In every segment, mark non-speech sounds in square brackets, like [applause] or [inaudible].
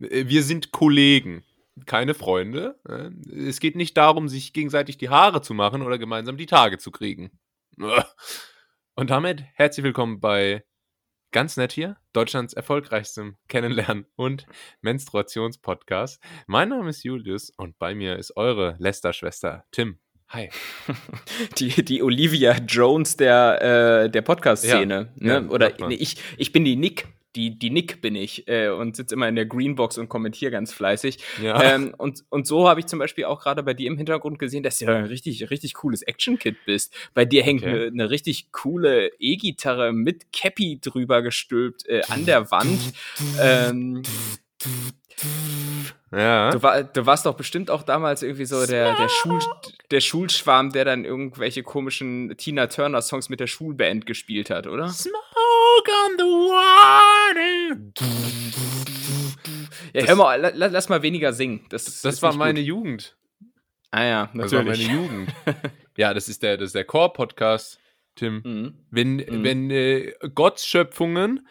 Äh, wir sind Kollegen, keine Freunde. Äh, es geht nicht darum, sich gegenseitig die Haare zu machen oder gemeinsam die Tage zu kriegen. [laughs] Und damit herzlich willkommen bei Ganz nett hier, Deutschlands erfolgreichstem Kennenlernen- und Menstruationspodcast. Mein Name ist Julius und bei mir ist eure Lester-Schwester Tim. Hi. [laughs] Die, die Olivia Jones der, äh, der Podcast-Szene. Ja, ne? ja, Oder ich, ich bin die Nick die, die Nick bin ich äh, und sitze immer in der Greenbox und kommentiere ganz fleißig. Ja. Ähm, und, und so habe ich zum Beispiel auch gerade bei dir im Hintergrund gesehen, dass du ein richtig, richtig cooles Action-Kit bist. Bei dir hängt eine okay. ne richtig coole E-Gitarre mit Cappy drüber gestülpt äh, an der Wand. ähm, ja. Du, war, du warst doch bestimmt auch damals irgendwie so der, der, Schul, der Schulschwarm, der dann irgendwelche komischen Tina Turner Songs mit der Schulband gespielt hat, oder? Smoke on the water. Ja, hör mal, lass mal weniger singen. Das, das, das war meine gut. Jugend. Ah ja, natürlich. Das war meine [laughs] Jugend. [laughs] ja, das ist der, das ist der Core-Podcast, Tim. Mhm. Wenn, mhm. wenn äh, Gotts Schöpfungen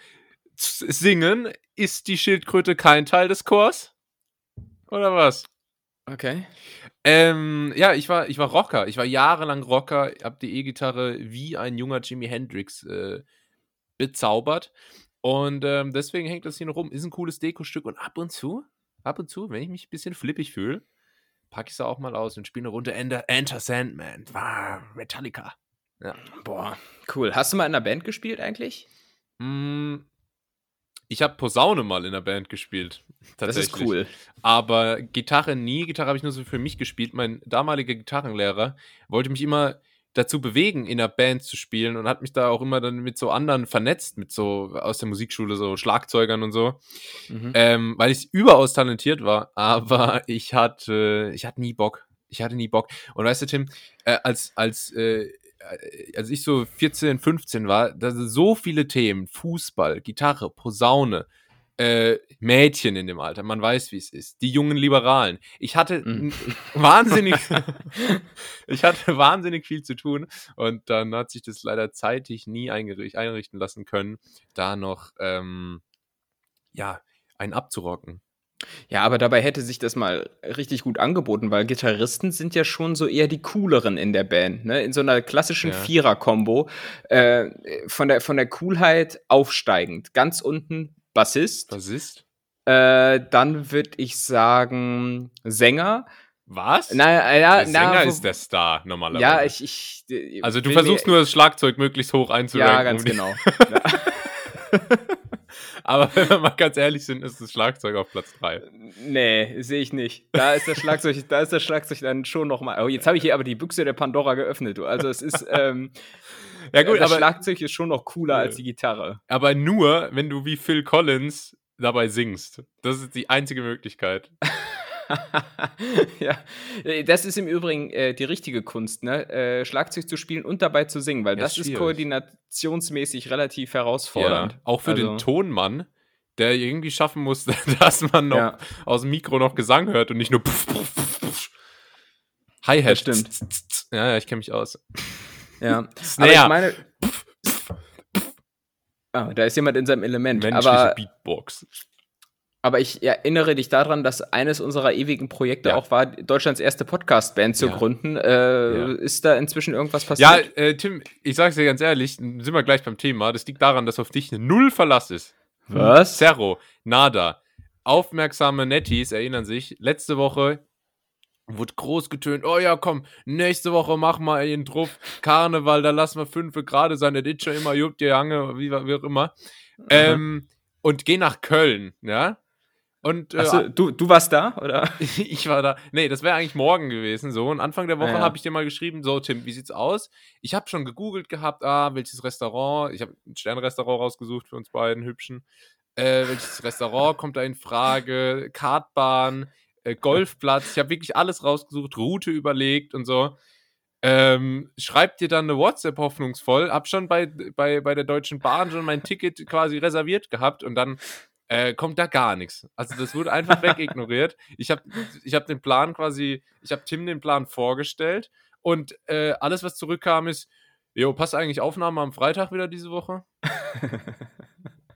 singen, ist die Schildkröte kein Teil des Chors? Oder was? Okay. Ähm, ja, ich war, ich war Rocker. Ich war jahrelang Rocker, hab die E-Gitarre wie ein junger Jimi Hendrix äh, bezaubert. Und ähm, deswegen hängt das hier noch rum. Ist ein cooles Dekostück und ab und zu, ab und zu, wenn ich mich ein bisschen flippig fühle, packe ich es auch mal aus und spiele eine Runde Enter, Enter Sandman. War Metallica. Ja. Boah, cool. Hast du mal in einer Band gespielt eigentlich? Mm, ich habe Posaune mal in der Band gespielt. Das ist cool. Aber Gitarre nie. Gitarre habe ich nur so für mich gespielt. Mein damaliger Gitarrenlehrer wollte mich immer dazu bewegen, in der Band zu spielen und hat mich da auch immer dann mit so anderen vernetzt, mit so aus der Musikschule, so Schlagzeugern und so. Mhm. Ähm, weil ich überaus talentiert war, aber [laughs] ich hatte, ich hatte nie Bock. Ich hatte nie Bock. Und weißt du, Tim, äh, als, als äh, äh, als ich so 14, 15 war, da sind so viele Themen: Fußball, Gitarre, Posaune, äh, Mädchen in dem Alter, man weiß, wie es ist. Die jungen Liberalen. Ich hatte mhm. wahnsinnig, [laughs] ich hatte wahnsinnig viel zu tun und dann hat sich das leider zeitig nie einrichten lassen können, da noch ähm, ja einen abzurocken. Ja, aber dabei hätte sich das mal richtig gut angeboten, weil Gitarristen sind ja schon so eher die cooleren in der Band, ne? In so einer klassischen ja. Vierer-Kombo. Äh, von, der, von der Coolheit aufsteigend. Ganz unten Bassist. Bassist? Äh, dann würde ich sagen Sänger. Was? Na, ja, der Sänger na, ist der Star normalerweise. Ja, ich. ich also du versuchst nur das Schlagzeug möglichst hoch einzuranken. Ja, ganz genau. [laughs] Aber wenn wir mal ganz ehrlich sind, ist das Schlagzeug auf Platz 3. Nee, sehe ich nicht. Da ist das Schlagzeug, da ist das Schlagzeug dann schon nochmal. Oh, jetzt habe ich hier aber die Büchse der Pandora geöffnet, du. Also es ist. [laughs] Ähm, ja, gut, das aber, Schlagzeug ist schon noch cooler ja. als die Gitarre. Aber nur, wenn du wie Phil Collins dabei singst. Das ist die einzige Möglichkeit. [laughs] ja, äh, das ist im Übrigen äh, die richtige Kunst, ne? Äh, Schlagzeug zu spielen und dabei zu singen, weil ja, das ist koordinationsmäßig relativ herausfordernd. Ja, auch für also, den Tonmann, der irgendwie schaffen muss, [laughs] dass man noch ja. aus dem Mikro noch Gesang hört und nicht nur Hi-Hat. Stimmt. Ja, ja, ich kenne mich aus. Ja, [laughs] aber ich meine. Ah, da ist jemand in seinem Element. Menschliche aber, Beatbox. Aber ich erinnere dich daran, dass eines unserer ewigen Projekte ja. auch war, Deutschlands erste Podcast-Band zu ja. gründen. Äh, ja. Ist da inzwischen irgendwas passiert? Ja, äh, Tim, ich sag's dir ganz ehrlich, sind wir gleich beim Thema. Das liegt daran, dass auf dich null Verlass ist. Was? Zero, nada. Aufmerksame Netties erinnern sich, letzte Woche wurde groß getönt, oh ja, komm, nächste Woche mach mal einen Truff, Karneval, da lassen wir fünf gerade seine Ditscher immer, juckt die Hange, wie, wie auch immer. Mhm. Ähm, und geh nach Köln, ja? Und, äh, Achso, du, du warst da, oder? [laughs] ich war da. Nee, das wäre eigentlich morgen gewesen. So, und Anfang der Woche ah, ja. habe ich dir mal geschrieben: So, Tim, wie sieht's aus? Ich habe schon gegoogelt gehabt, ah, welches Restaurant. Ich habe ein Sternrestaurant rausgesucht für uns beiden Hübschen. Äh, welches Restaurant kommt da in Frage? Kartbahn, äh, Golfplatz. Ich habe wirklich alles rausgesucht, Route überlegt und so. Ähm, schreibt dir dann eine WhatsApp hoffnungsvoll. Hab schon bei, bei, bei der Deutschen Bahn schon mein Ticket quasi reserviert gehabt und dann äh, kommt da gar nichts. Also das wurde einfach wegignoriert. Ich habe ich hab den Plan quasi, ich habe Tim den Plan vorgestellt und äh, alles, was zurückkam, ist, jo, passt eigentlich Aufnahme am Freitag wieder diese Woche? [laughs]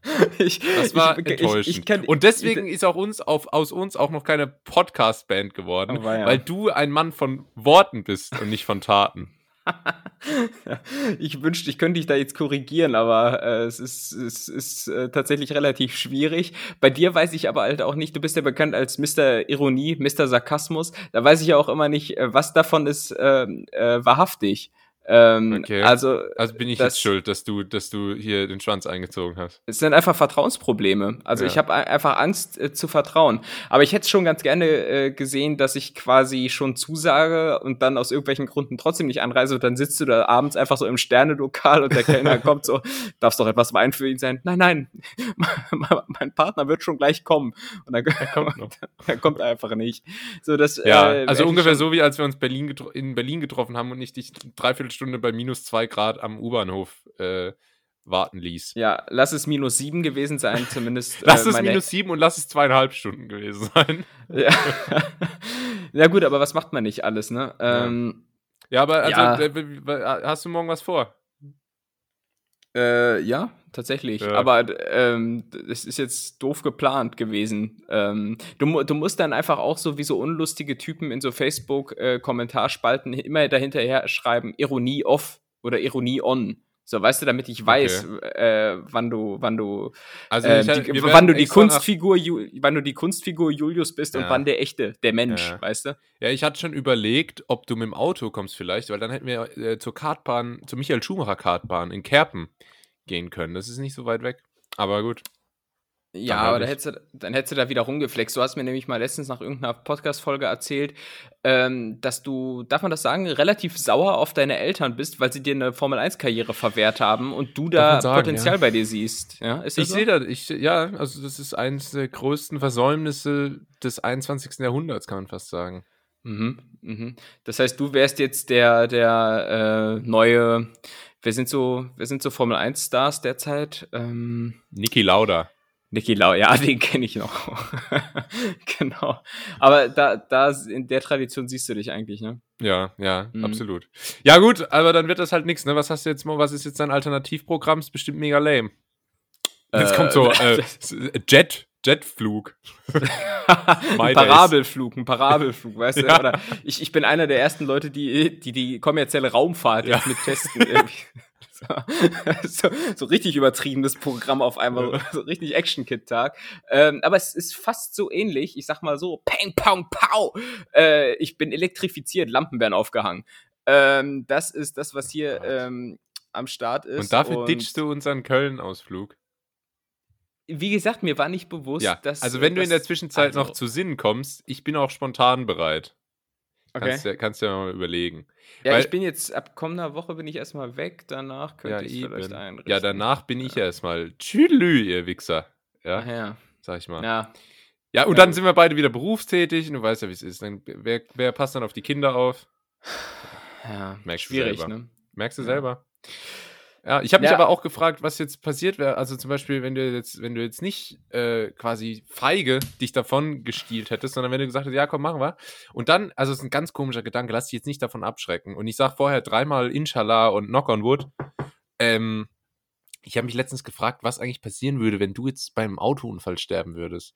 [laughs] ich, das war ich, enttäuschend. Ich, kann, und deswegen ist auch uns auf, aus uns auch noch keine Podcast-Band geworden, oh, ja. weil du ein Mann von Worten bist und nicht von Taten. [laughs] ich wünschte, ich könnte dich da jetzt korrigieren, aber äh, es ist, es ist äh, tatsächlich relativ schwierig. Bei dir weiß ich aber halt auch nicht, du bist ja bekannt als Mr. Ironie, Mr. Sarkasmus. Da weiß ich ja auch immer nicht, äh, was davon ist ähm, äh, wahrhaftig. Ähm, okay. Also, also bin ich das, jetzt schuld, dass du, dass du hier den Schwanz eingezogen hast. Es sind einfach Vertrauensprobleme. Also ja. ich habe einfach Angst äh, zu vertrauen. Aber ich hätte schon ganz gerne äh, gesehen, dass ich quasi schon zusage und dann aus irgendwelchen Gründen trotzdem nicht anreise und dann sitzt du da abends einfach so im Sternelokal und der Kellner [laughs] kommt so, darf's doch etwas Wein für ihn sein? Nein, nein, [laughs] mein Partner wird schon gleich kommen. Und dann er kommt, noch. [laughs] er kommt einfach nicht. So, das, ja, äh, also ungefähr so wie als wir uns Berlin in Berlin getroffen haben und ich dich dreiviertel Viertelstunde bei minus zwei Grad am U-Bahnhof äh, warten ließ. Ja, lass es minus sieben gewesen sein, zumindest. [laughs] lass äh, es minus sieben und lass es zweieinhalb Stunden gewesen sein. [laughs] ja. ja, gut, aber was macht man nicht alles, ne? Ähm, ja. ja, aber also, ja. hast du morgen was vor? Äh, ja, tatsächlich. Ja. Aber ähm, das ist jetzt doof geplant gewesen. Ähm, du, du musst dann einfach auch so wie so unlustige Typen in so Facebook-Kommentarspalten äh, immer dahinterher schreiben, Ironie off oder Ironie on. So, weißt du, damit ich weiß, okay. äh, wann du, wann du, also äh, die, wann du die Kunstfigur, wann du die Kunstfigur Julius bist ja. und wann der echte, der Mensch, ja. weißt du? Ja, ich hatte schon überlegt, ob du mit dem Auto kommst vielleicht, weil dann hätten wir äh, zur Kartbahn, zur Michael Schumacher Kartbahn in Kerpen gehen können. Das ist nicht so weit weg, aber gut. Ja, aber da hättest du, dann hättest du da wieder rumgeflext. Du hast mir nämlich mal letztens nach irgendeiner Podcast-Folge erzählt, ähm, dass du, darf man das sagen, relativ sauer auf deine Eltern bist, weil sie dir eine Formel-1-Karriere verwehrt haben und du da sagen, Potenzial ja. bei dir siehst. Ja, ich so? sehe das, ich, ja, also das ist eines der größten Versäumnisse des 21. Jahrhunderts, kann man fast sagen. Mhm, mhm. Das heißt, du wärst jetzt der, der äh, neue, wer sind so, wer sind so Formel 1-Stars derzeit? Ähm, Niki Lauda. Niki Lau, ja, [laughs] den kenne ich noch. [laughs] genau. Aber da, da in der Tradition siehst du dich eigentlich, ne? Ja, ja, mhm. absolut. Ja, gut, aber dann wird das halt nichts, ne? Was hast du jetzt mal, was ist jetzt dein Alternativprogramm? Ist bestimmt mega lame. Jetzt äh, kommt so äh, [laughs] Jet, Jetflug. ein Parabelflug, ein Parabelflug, weißt ja. du? Oder ich, ich bin einer der ersten Leute, die die, die kommerzielle Raumfahrt ja. jetzt mit testen. [laughs] so, so, richtig übertriebenes Programm auf einmal, so richtig Action-Kit-Tag. Ähm, aber es ist fast so ähnlich. Ich sag mal so, peng, pong, pow. Äh, ich bin elektrifiziert, Lampen werden aufgehangen. Ähm, das ist das, was hier ähm, am Start ist. Und dafür und ditchst du unseren Köln-Ausflug. Wie gesagt, mir war nicht bewusst, ja, dass. Also, wenn du in der Zwischenzeit also, noch zu Sinnen kommst, ich bin auch spontan bereit. Okay. Kannst, ja, kannst ja mal überlegen. Ja, Weil, ich bin jetzt ab kommender Woche bin ich erstmal weg, danach könnte ja, ich eben. vielleicht einrichten. Ja, danach bin ich ja. erstmal Tschüdelü, ihr Wichser. Ja, Ach ja. Sag ich mal. Ja. Ja, und ja, dann sind wir beide wieder berufstätig und du weißt ja, wie es ist. Dann, wer, wer passt dann auf die Kinder auf? Ja, Merkst schwierig, ne? Merkst du selber? Ja, ich habe mich aber auch gefragt, was jetzt passiert wäre. Also zum Beispiel, wenn du jetzt, wenn du jetzt nicht äh, quasi feige dich davon gestielt hättest, sondern wenn du gesagt hättest, ja, komm, machen wir. Und dann, also es ist ein ganz komischer Gedanke, lass dich jetzt nicht davon abschrecken. Und ich sage vorher dreimal Inshallah und Knock on Wood. Ähm, ich habe mich letztens gefragt, was eigentlich passieren würde, wenn du jetzt beim Autounfall sterben würdest.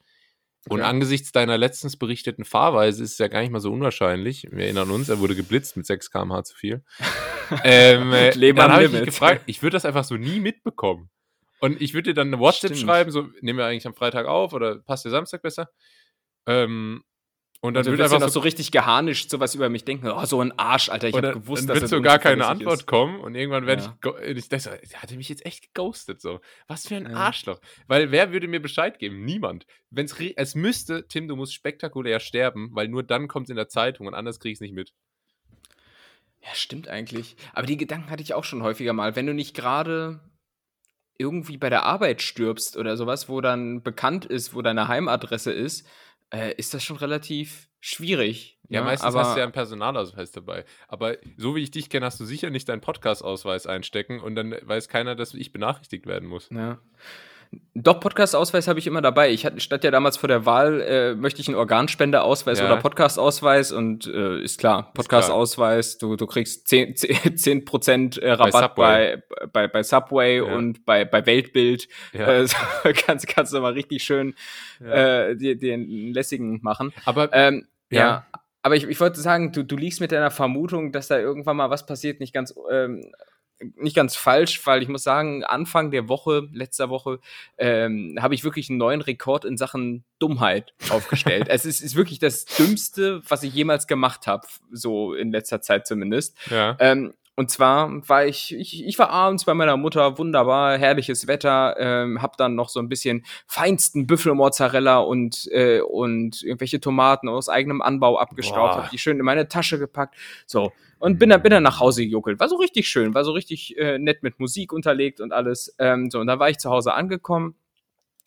Und okay. angesichts deiner letztens berichteten Fahrweise ist es ja gar nicht mal so unwahrscheinlich. Wir erinnern uns, er wurde geblitzt mit 6 km/h zu viel. [laughs] ähm, äh, Leben dann habe ich mich gefragt, ich würde das einfach so nie mitbekommen. Und ich würde dir dann eine WhatsApp Stimmt. schreiben, so, nehmen wir eigentlich am Freitag auf oder passt dir Samstag besser? Ähm, und dann wird einfach noch so, richtig geharnischt sowas über mich denken, oh, so ein Arsch, Alter, ich habe gewusst, dann dass wird so gar keine Antwort ist. kommen und irgendwann werde ja. ich, ich denke, der hatte mich jetzt echt geghostet so. Was für ein ja. Arschloch. Weil wer würde mir Bescheid geben? Niemand. Wenn's es müsste, Tim, du musst spektakulär sterben, weil nur dann kommt es in der Zeitung und anders krieg ich es nicht mit. Ja, stimmt eigentlich. Aber die Gedanken hatte ich auch schon häufiger mal. Wenn du nicht gerade irgendwie bei der Arbeit stirbst oder sowas, wo dann bekannt ist, wo deine Heimadresse ist, äh, ist das schon relativ schwierig. Ja, ja ne? meistens aber, hast du ja einen Personalausweis dabei. Aber so wie ich dich kenne, hast du sicher nicht deinen Podcast-Ausweis einstecken und dann weiß keiner, dass ich benachrichtigt werden muss. Ja. Doch, Podcast-Ausweis habe ich immer dabei. Ich hatte, stand ja damals vor der Wahl, äh, möchte ich einen Organspendeausweis ja. oder Podcast-Ausweis und äh, ist klar, Podcast-Ausweis, du, du kriegst 10%, 10 [laughs] äh, Rabatt bei Subway, bei, bei, bei Subway ja. und bei, bei Weltbild. Ja. Äh, [laughs] kannst, kannst du mal richtig schön äh, den, den lässigen machen. Aber ähm, ja. Aber ich, ich wollte sagen, du, du liegst mit deiner Vermutung, dass da irgendwann mal was passiert, nicht ganz ähm, nicht ganz falsch, weil ich muss sagen, Anfang der Woche, letzter Woche, ähm, habe ich wirklich einen neuen Rekord in Sachen Dummheit aufgestellt. [laughs] es ist, ist, wirklich das Dümmste, was ich jemals gemacht habe, so in letzter Zeit zumindest. Ja. Ähm, und zwar war ich, ich, ich war abends bei meiner Mutter, wunderbar, herrliches Wetter, ähm, hab dann noch so ein bisschen feinsten Büffelmozzarella und, äh, und irgendwelche Tomaten aus eigenem Anbau abgestaubt, hab die schön in meine Tasche gepackt. So, und bin dann, bin dann nach Hause gejuckelt. War so richtig schön, war so richtig äh, nett mit Musik unterlegt und alles. Ähm, so, und dann war ich zu Hause angekommen,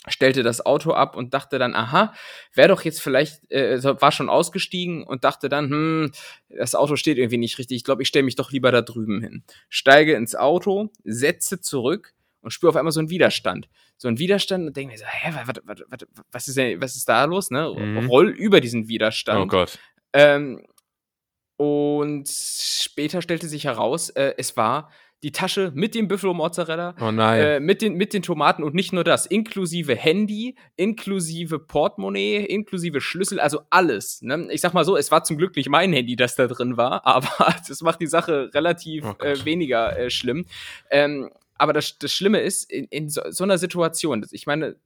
stellte das Auto ab und dachte dann, aha, wäre doch jetzt vielleicht, äh, war schon ausgestiegen und dachte dann, hm, das Auto steht irgendwie nicht richtig. Ich glaube, ich stelle mich doch lieber da drüben hin. Steige ins Auto, setze zurück und spüre auf einmal so einen Widerstand. So einen Widerstand und denke mir so, hä, was, was, was, was, ist denn, was ist da los? Ne? Mhm. Roll über diesen Widerstand. Oh Gott. Ähm, und später stellte sich heraus, äh, es war die Tasche mit dem Buffalo Mozzarella, oh nein. Äh, mit, den, mit den Tomaten und nicht nur das, inklusive Handy, inklusive Portemonnaie, inklusive Schlüssel, also alles. Ne? Ich sag mal so, es war zum Glück nicht mein Handy, das da drin war, [laughs] aber das macht die Sache relativ oh äh, weniger äh, schlimm. Ähm, aber das, das Schlimme ist, in, in so, so einer Situation, ich meine,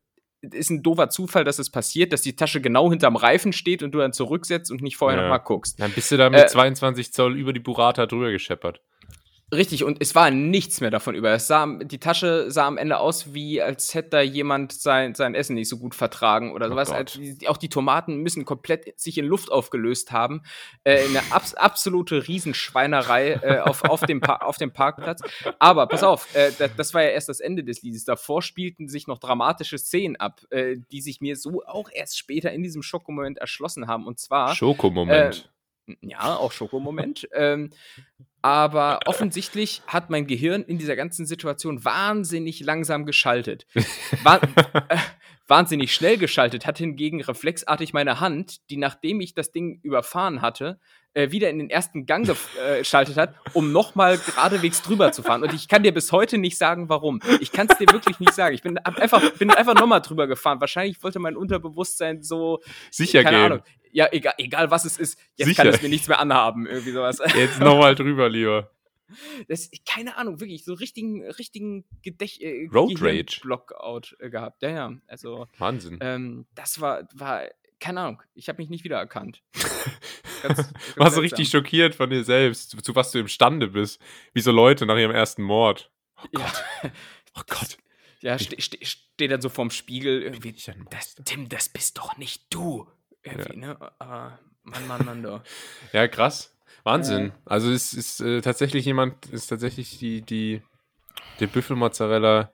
ist ein doofer Zufall, dass es passiert, dass die Tasche genau hinterm Reifen steht und du dann zurücksetzt und nicht vorher ja. nochmal guckst. Dann bist du da mit äh, 22 Zoll über die Burrata drüber gescheppert. Richtig, und es war nichts mehr davon über. Es sah, die Tasche sah am Ende aus, wie als hätte da jemand sein, sein Essen nicht so gut vertragen oder oh sowas. Also, auch die Tomaten müssen komplett sich in Luft aufgelöst haben. Äh, eine abs absolute Riesenschweinerei äh, auf, auf, dem auf dem Parkplatz. Aber pass auf, äh, das, das, war ja erst das Ende des Liedes. Davor spielten sich noch dramatische Szenen ab, äh, die sich mir so auch erst später in diesem Schokomoment erschlossen haben. Und zwar. Schokomoment. Äh, ja, auch Schokomoment. ähm, aber offensichtlich hat mein Gehirn in dieser ganzen Situation wahnsinnig langsam geschaltet. Wah [laughs] äh, wahnsinnig schnell geschaltet hat hingegen reflexartig meine Hand, die nachdem ich das Ding überfahren hatte, äh, wieder in den ersten Gang äh, geschaltet hat, um nochmal geradewegs drüber zu fahren. Und ich kann dir bis heute nicht sagen, warum. Ich kann es dir wirklich nicht sagen. Ich bin einfach, bin einfach nochmal drüber gefahren. Wahrscheinlich wollte mein Unterbewusstsein so. Sicher keine gehen. Ahnung. Ja, egal, egal was es ist, jetzt Sicher. kann es mir nichts mehr anhaben. Irgendwie sowas. [laughs] Jetzt nochmal drüber, lieber. [laughs] Das, keine Ahnung, wirklich, so richtigen, richtigen Gedächt äh, Road Rage. Blockout äh, gehabt. Ja, ja. Also. Wahnsinn. Ähm, das war, war keine Ahnung, ich habe mich nicht wiedererkannt. [laughs] ganz, ganz Warst du richtig schockiert von dir selbst, zu, zu, was du imstande bist. Wie so Leute nach ihrem ersten Mord. Oh Gott. Ja. Oh Gott. Ja, steht ste ste dann so vorm Spiegel irgendwie. Das, Tim, das bist doch nicht du. Irgendwie, ja. ne? Aber Mann, Mann, Mann, doch. [laughs] ja, krass. Wahnsinn. Äh. Also es ist äh, tatsächlich jemand, ist tatsächlich die, die, der Büffelmozzarella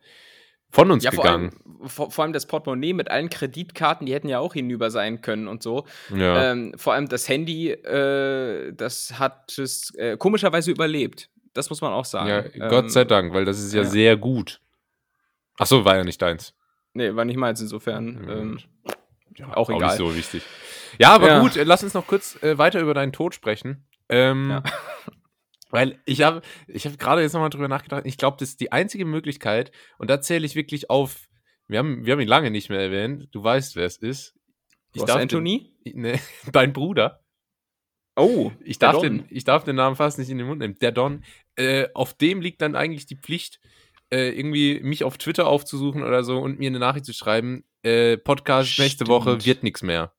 von uns ja, gegangen. Vor allem, vor, vor allem, das Portemonnaie mit allen Kreditkarten, die hätten ja auch hinüber sein können und so. Ja. Ähm, vor allem das Handy, äh, das hat es äh, komischerweise überlebt. Das muss man auch sagen. Ja, ähm, Gott sei Dank, weil das ist ja, ja. sehr gut. Achso, war ja nicht deins. Nee, war nicht meins, insofern. Ähm, ja, auch egal. Auch nicht so wichtig. Ja, aber ja. gut, äh, lass uns noch kurz äh, weiter über deinen Tod sprechen. Ähm, ja. [laughs] Weil ich habe ich hab gerade jetzt nochmal drüber nachgedacht, ich glaube, das ist die einzige Möglichkeit, und da zähle ich wirklich auf, wir haben, wir haben ihn lange nicht mehr erwähnt, du weißt, wer es ist. Ich darf Anthony? [laughs] Den, ne, dein Bruder. Oh, ich darf, den, ich darf den Namen fast nicht in den Mund nehmen. Der Don. Äh, auf dem liegt dann eigentlich die Pflicht, äh, irgendwie mich auf Twitter aufzusuchen oder so und mir eine Nachricht zu schreiben. Äh, Podcast Stimmt. nächste Woche wird nichts mehr.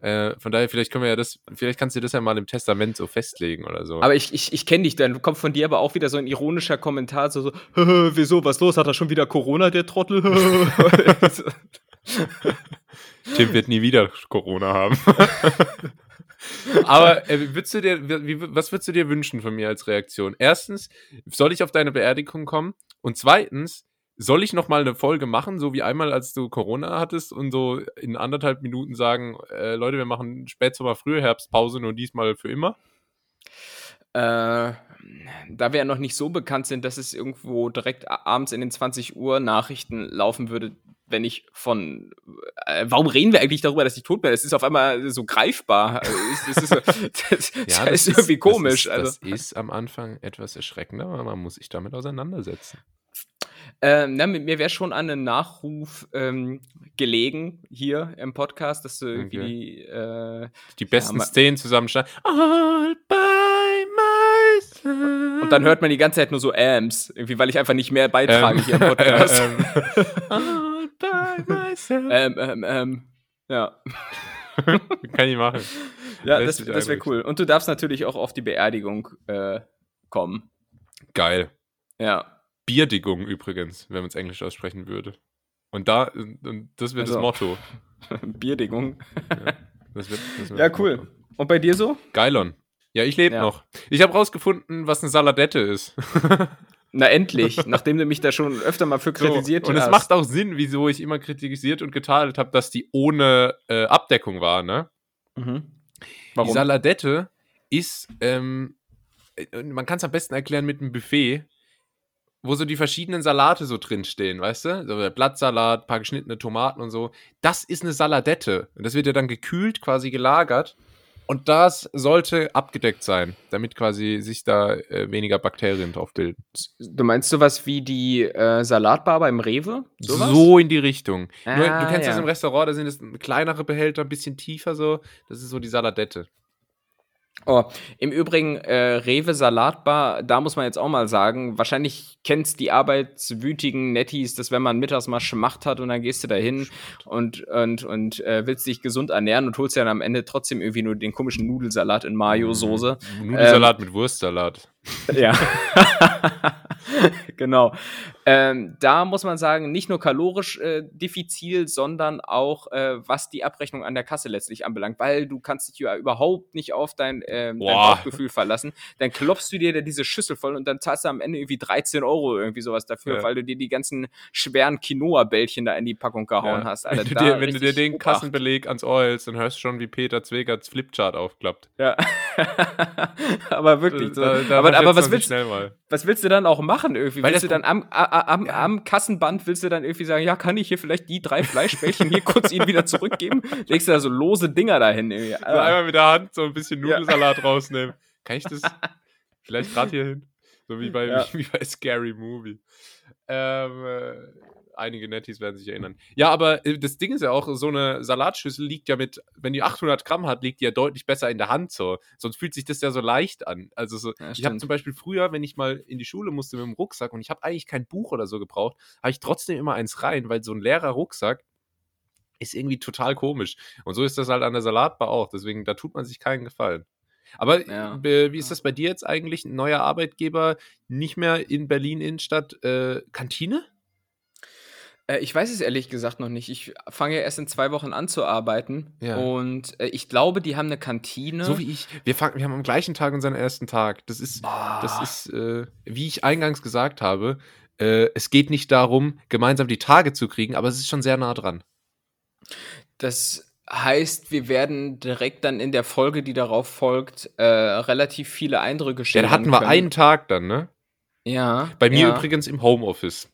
Äh, von daher, vielleicht können wir ja das, vielleicht kannst du das ja mal im Testament so festlegen oder so. Aber ich, ich, ich kenne dich, dann kommt von dir aber auch wieder so ein ironischer Kommentar, so, so [laughs] wieso, was los? Hat er schon wieder Corona, der Trottel? [laughs] Tim wird nie wieder Corona haben. [laughs] Aber äh, würdest du dir, wie, was würdest du dir wünschen von mir als Reaktion? Erstens, soll ich auf deine Beerdigung kommen? Und zweitens, soll ich noch mal eine Folge machen, so wie einmal, als du Corona hattest und so in anderthalb Minuten sagen, äh, Leute, wir machen Spätsommer, Frühherbstpause, nur diesmal für immer? Äh, da wir ja noch nicht so bekannt sind, dass es irgendwo direkt abends in den 20 Uhr Nachrichten laufen würde, wenn ich von, äh, warum reden wir eigentlich darüber, dass ich tot bin? Es ist auf einmal so greifbar. [laughs] Es, ist, [laughs] das, ja, das, ist irgendwie komisch. Das ist, also. das ist am Anfang etwas erschreckender, aber man muss sich damit auseinandersetzen. Ähm, na, mir wäre schon an einen Nachruf ähm, gelegen hier im Podcast, dass du irgendwie okay. die, äh, die besten ja, Szenen zusammenstellen. All by myself. Und dann hört man die ganze Zeit nur so Ams, irgendwie, weil ich einfach nicht mehr beitrage ähm, hier im Podcast. [laughs] All by myself. Ähm, ähm, ähm, ja. [laughs] Kann ich machen. Ja, Lässt das, das wäre cool. Und du darfst natürlich auch auf die Beerdigung äh, kommen. Geil. Ja. Bierdigung übrigens, wenn man es Englisch aussprechen würde. Und da, und das wird also, das Motto. [laughs] Bierdigung. Ja, das wird, das wird ja cool. Motto. Und bei dir so? Geilon. Ja, ich lebe ja. noch. Ich habe rausgefunden, was eine Saladette ist. [laughs] Na endlich, nachdem du mich da schon öfter mal für kritisiert so, und hast. Und es macht auch Sinn, wieso ich immer kritisiert und getadelt habe, dass die ohne äh, Abdeckung war, ne? Mhm. Warum? Die Saladette ist, ähm, äh, man kann es am besten erklären mit einem Buffet wo so die verschiedenen Salate so drinstehen, weißt du? So Blattsalat, paar geschnittene Tomaten und so. Das ist eine Saladette. Und das wird ja dann gekühlt, quasi gelagert. Und das sollte abgedeckt sein, damit quasi sich da äh, weniger Bakterien drauf bilden. Du meinst sowas wie die äh, Salatbar beim Rewe? Sowas? So in die Richtung. Ah, Nur, du kennst ja. das im Restaurant, da sind es kleinere Behälter, ein bisschen tiefer so. Das ist so die Saladette. Oh, im Übrigen, äh, Rewe Salatbar, da muss man jetzt auch mal sagen, wahrscheinlich kennst die arbeitswütigen Netties, dass wenn man mittags mal Schmacht hat und dann gehst du da hin und, und, und äh, willst dich gesund ernähren und holst ja dann am Ende trotzdem irgendwie nur den komischen Nudelsalat in Mayo-Soße. Mhm. Nudelsalat ähm, mit Wurstsalat. Ja. [laughs] [laughs] [laughs] genau. Ähm, da muss man sagen, nicht nur kalorisch äh, diffizil, sondern auch äh, was die Abrechnung an der Kasse letztlich anbelangt, weil du kannst dich ja überhaupt nicht auf dein, äh, dein Bauchgefühl verlassen. Dann klopfst du dir da diese Schüssel voll und dann zahlst du am Ende irgendwie 13 Euro irgendwie sowas dafür, ja. weil du dir die ganzen schweren Quinoa-Bällchen da in die Packung gehauen ja. hast. Alter, wenn du dir, wenn du dir den Obacht. Kassenbeleg ans Ohr hältst, dann hörst du schon, wie Peter Zwegerts Flipchart aufklappt. Ja. [laughs] aber wirklich. So. Da, da aber aber was willst, was willst du dann auch machen irgendwie? Weil willst du dann am, am, am Kassenband willst du dann irgendwie sagen, ja, kann ich hier vielleicht die drei Fleischbällchen hier kurz ihnen wieder zurückgeben? [laughs] Legst du da so lose Dinger dahin irgendwie. So einmal mit der Hand so ein bisschen Nudelsalat ja. [laughs] rausnehmen. Kann ich das vielleicht gerade hier hin? So wie bei, ja. [laughs] wie bei Scary Movie. Ähm, äh, einige Netties werden sich erinnern. Ja, aber äh, das Ding ist ja auch, so eine Salatschüssel liegt ja mit, wenn die 800 Gramm hat, liegt die ja deutlich besser in der Hand so. Sonst fühlt sich das ja so leicht an. Also so, ja, ich habe zum Beispiel früher, wenn ich mal in die Schule musste mit dem Rucksack und ich habe eigentlich kein Buch oder so gebraucht, habe ich trotzdem immer eins rein, weil so ein leerer Rucksack ist irgendwie total komisch. Und so ist das halt an der Salatbar auch. Deswegen, da tut man sich keinen Gefallen. Aber ja. wie ist das bei dir jetzt eigentlich? Ein neuer Arbeitgeber, nicht mehr in Berlin Innenstadt, äh, Kantine? Äh, ich weiß es ehrlich gesagt noch nicht. Ich fange ja erst in zwei Wochen an zu arbeiten. Ja. Und äh, ich glaube, die haben eine Kantine. So wie ich. Wir, fangen, wir haben am gleichen Tag unseren ersten Tag. Das ist, das ist äh, wie ich eingangs gesagt habe, äh, es geht nicht darum, gemeinsam die Tage zu kriegen, aber es ist schon sehr nah dran. Das heißt, wir werden direkt dann in der Folge, die darauf folgt, äh, relativ viele Eindrücke stellen. Ja, da hatten wir können. einen Tag dann, ne? Ja. Bei mir ja. übrigens im Homeoffice.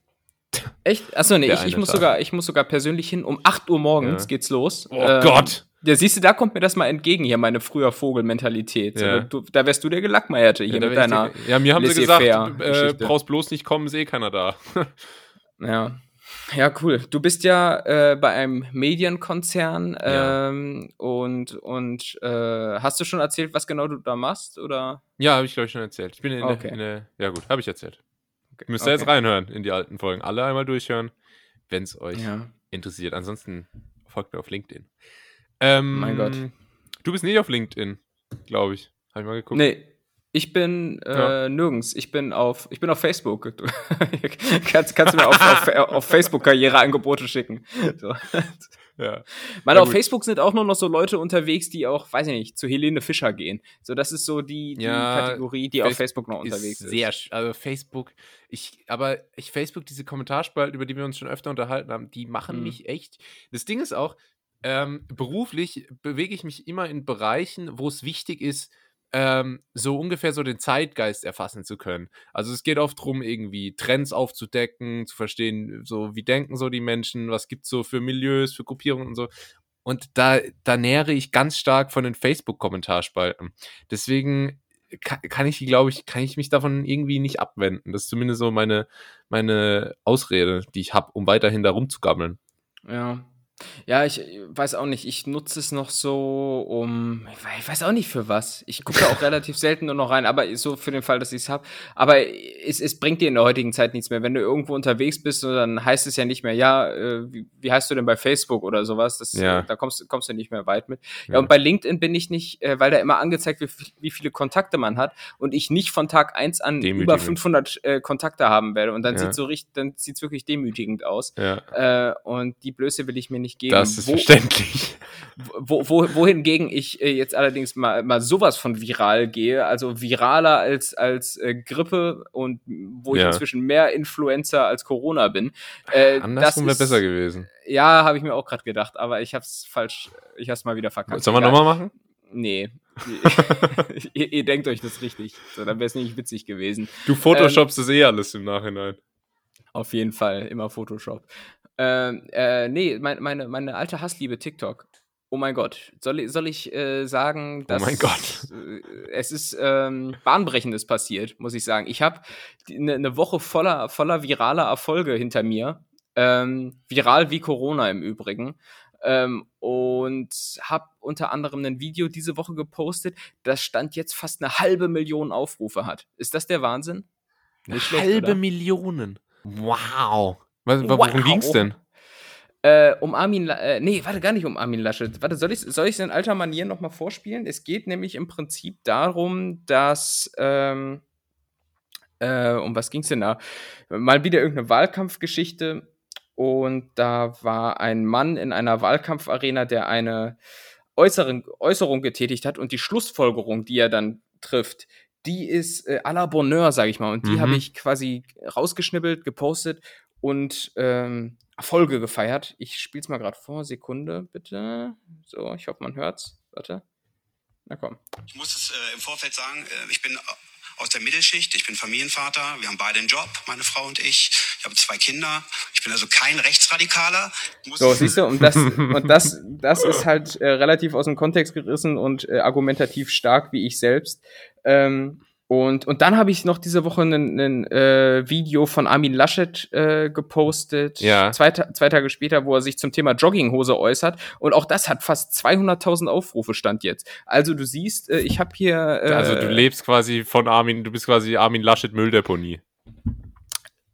Echt? Achso, nee, ich, ich, muss sogar, ich muss sogar persönlich hin. Um 8 Uhr morgens ja. geht's los. Oh ähm, Gott! Ja, siehst du, da kommt mir das mal entgegen, hier meine früher Vogelmentalität. Ja. So, da wärst du der Gelackmeierte hier ja, mit deiner. Die, ja, mir haben sie gesagt, äh, brauchst bloß nicht kommen, sehe keiner da. [laughs] ja. Ja, cool. Du bist ja äh, bei einem Medienkonzern ähm, und, und äh, hast du schon erzählt, was genau du da machst? Oder? Ja, habe ich glaube ich schon erzählt. Ich bin in, okay. in, in, Ja, gut, habe ich erzählt. Okay. Müsst ihr okay. jetzt reinhören in die alten Folgen. Alle einmal durchhören, wenn es euch ja. interessiert. Ansonsten folgt mir auf LinkedIn. Ähm, mein Gott. Du bist nicht auf LinkedIn, glaube ich. Habe ich mal geguckt. Nee. Ich bin äh, ja. nirgends. Ich bin auf, ich bin auf Facebook. [laughs] kannst, kannst du mir auf, auf, auf Facebook Karriereangebote schicken. So. Ja. Weil ja, auf gut. Facebook sind auch nur noch so Leute unterwegs, die auch, weiß ich nicht, zu Helene Fischer gehen. So, das ist so die, die ja, Kategorie, die Facebook auf Facebook noch unterwegs ist. Sehr, also Facebook, ich, aber ich, Facebook, diese Kommentarspalten, über die wir uns schon öfter unterhalten haben, die machen mhm. mich echt. Das Ding ist auch, ähm, beruflich bewege ich mich immer in Bereichen, wo es wichtig ist, ähm, so ungefähr so den Zeitgeist erfassen zu können. Also es geht oft darum, irgendwie Trends aufzudecken, zu verstehen, so wie denken so die Menschen, was gibt es so für Milieus, für Gruppierungen und so. Und da, da nähere ich ganz stark von den Facebook-Kommentarspalten. Deswegen kann, ich, glaube ich, kann ich mich davon irgendwie nicht abwenden. Das ist zumindest so meine, meine Ausrede, die ich habe, um weiterhin da rumzugammeln. Ja, ja, ich weiß auch nicht. Ich nutze es noch so, um ich weiß auch nicht für was. Ich gucke auch [laughs] relativ selten nur noch rein, aber so für den Fall, dass ich es habe. Aber es, es bringt dir in der heutigen Zeit nichts mehr. Wenn du irgendwo unterwegs bist, dann heißt es ja nicht mehr, ja, äh, wie, wie heißt du denn bei Facebook oder sowas? Das, ja. Da kommst, kommst du nicht mehr weit mit. Ja, ja, und bei LinkedIn bin ich nicht, äh, weil da immer angezeigt wird, wie viele Kontakte man hat und ich nicht von Tag eins an über 500 äh, Kontakte haben werde. Und dann ja. sieht so richtig, dann sieht's wirklich demütigend aus. Ja. Äh, und die Blöße will ich mir nicht nicht geben. Das ist wo, verständlich. Wo, wo, wohingegen ich äh, jetzt allerdings mal, mal sowas von viral gehe, also viraler als, als äh, Grippe und wo ich ja. inzwischen mehr Influencer als Corona bin. Äh, Andersrum wäre besser gewesen. Ja, habe ich mir auch gerade gedacht, aber ich habe es falsch, ich habe es mal wieder verkackt. Sollen wir nochmal machen? Nee. [laughs] ihr, ihr, denkt euch das richtig. So, dann wäre es nicht witzig gewesen. Du Photoshopst ähm, es eh alles im Nachhinein. Auf jeden Fall, immer Photoshop. Äh, äh, nee, mein, meine, meine alte Hassliebe TikTok. Oh mein Gott. Soll, soll ich äh, sagen, dass. Oh mein Gott. Äh, es ist ähm, Bahnbrechendes passiert, muss ich sagen. Ich habe eine ne Woche voller, voller viraler Erfolge hinter mir. Ähm, viral wie Corona im Übrigen. Ähm, und habe unter anderem ein Video diese Woche gepostet, das stand jetzt fast eine halbe Million Aufrufe hat. Ist das der Wahnsinn? Eine halbe Million. Wow. Was, worum wow. ging's denn? Äh, um Armin, äh, nee, warte, gar nicht um Armin Laschet. Warte, soll ich soll ich in alter Manier nochmal vorspielen? Es geht nämlich im Prinzip darum, dass, ähm, äh, um was ging's denn da? Mal wieder irgendeine Wahlkampfgeschichte und da war ein Mann in einer Wahlkampfarena, der eine Äußerung, Äußerung getätigt hat und die Schlussfolgerung, die er dann trifft, die ist äh, à la Bonheur, sag ich mal. Und die mhm. habe ich quasi rausgeschnippelt, gepostet und ähm, Erfolge gefeiert. Ich spiele es mal gerade vor. Sekunde, bitte. So, ich hoffe, man hört's. Warte. Na komm. Ich muss es äh, im Vorfeld sagen, äh, ich bin aus der Mittelschicht, ich bin Familienvater, wir haben beide einen Job, meine Frau und ich. Ich habe zwei Kinder. Ich bin also kein Rechtsradikaler. so, siehst du, und das, und das, das ist halt äh, relativ aus dem Kontext gerissen und äh, argumentativ stark wie ich selbst. Ähm, und, und dann habe ich noch diese Woche ein äh, Video von Armin Laschet äh, gepostet, ja. zwei, zwei Tage später, wo er sich zum Thema Jogginghose äußert. Und auch das hat fast 200.000 Aufrufe stand jetzt. Also du siehst, äh, ich habe hier... Äh, also du lebst quasi von Armin, du bist quasi Armin Laschet Mülldeponie.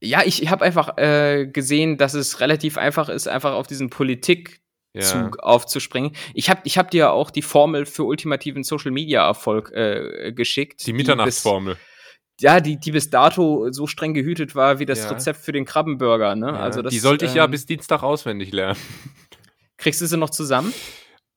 Ja, ich habe einfach äh, gesehen, dass es relativ einfach ist, einfach auf diesen Politik ja. Zug aufzuspringen. Ich habe ich hab dir auch die Formel für ultimativen Social Media Erfolg äh, geschickt. Die Mitternachtsformel. Ja, die, die bis dato so streng gehütet war wie das ja. Rezept für den Krabbenburger. Ne? Ja, also das, die sollte ich ähm, ja bis Dienstag auswendig lernen. [laughs] Kriegst du sie noch zusammen?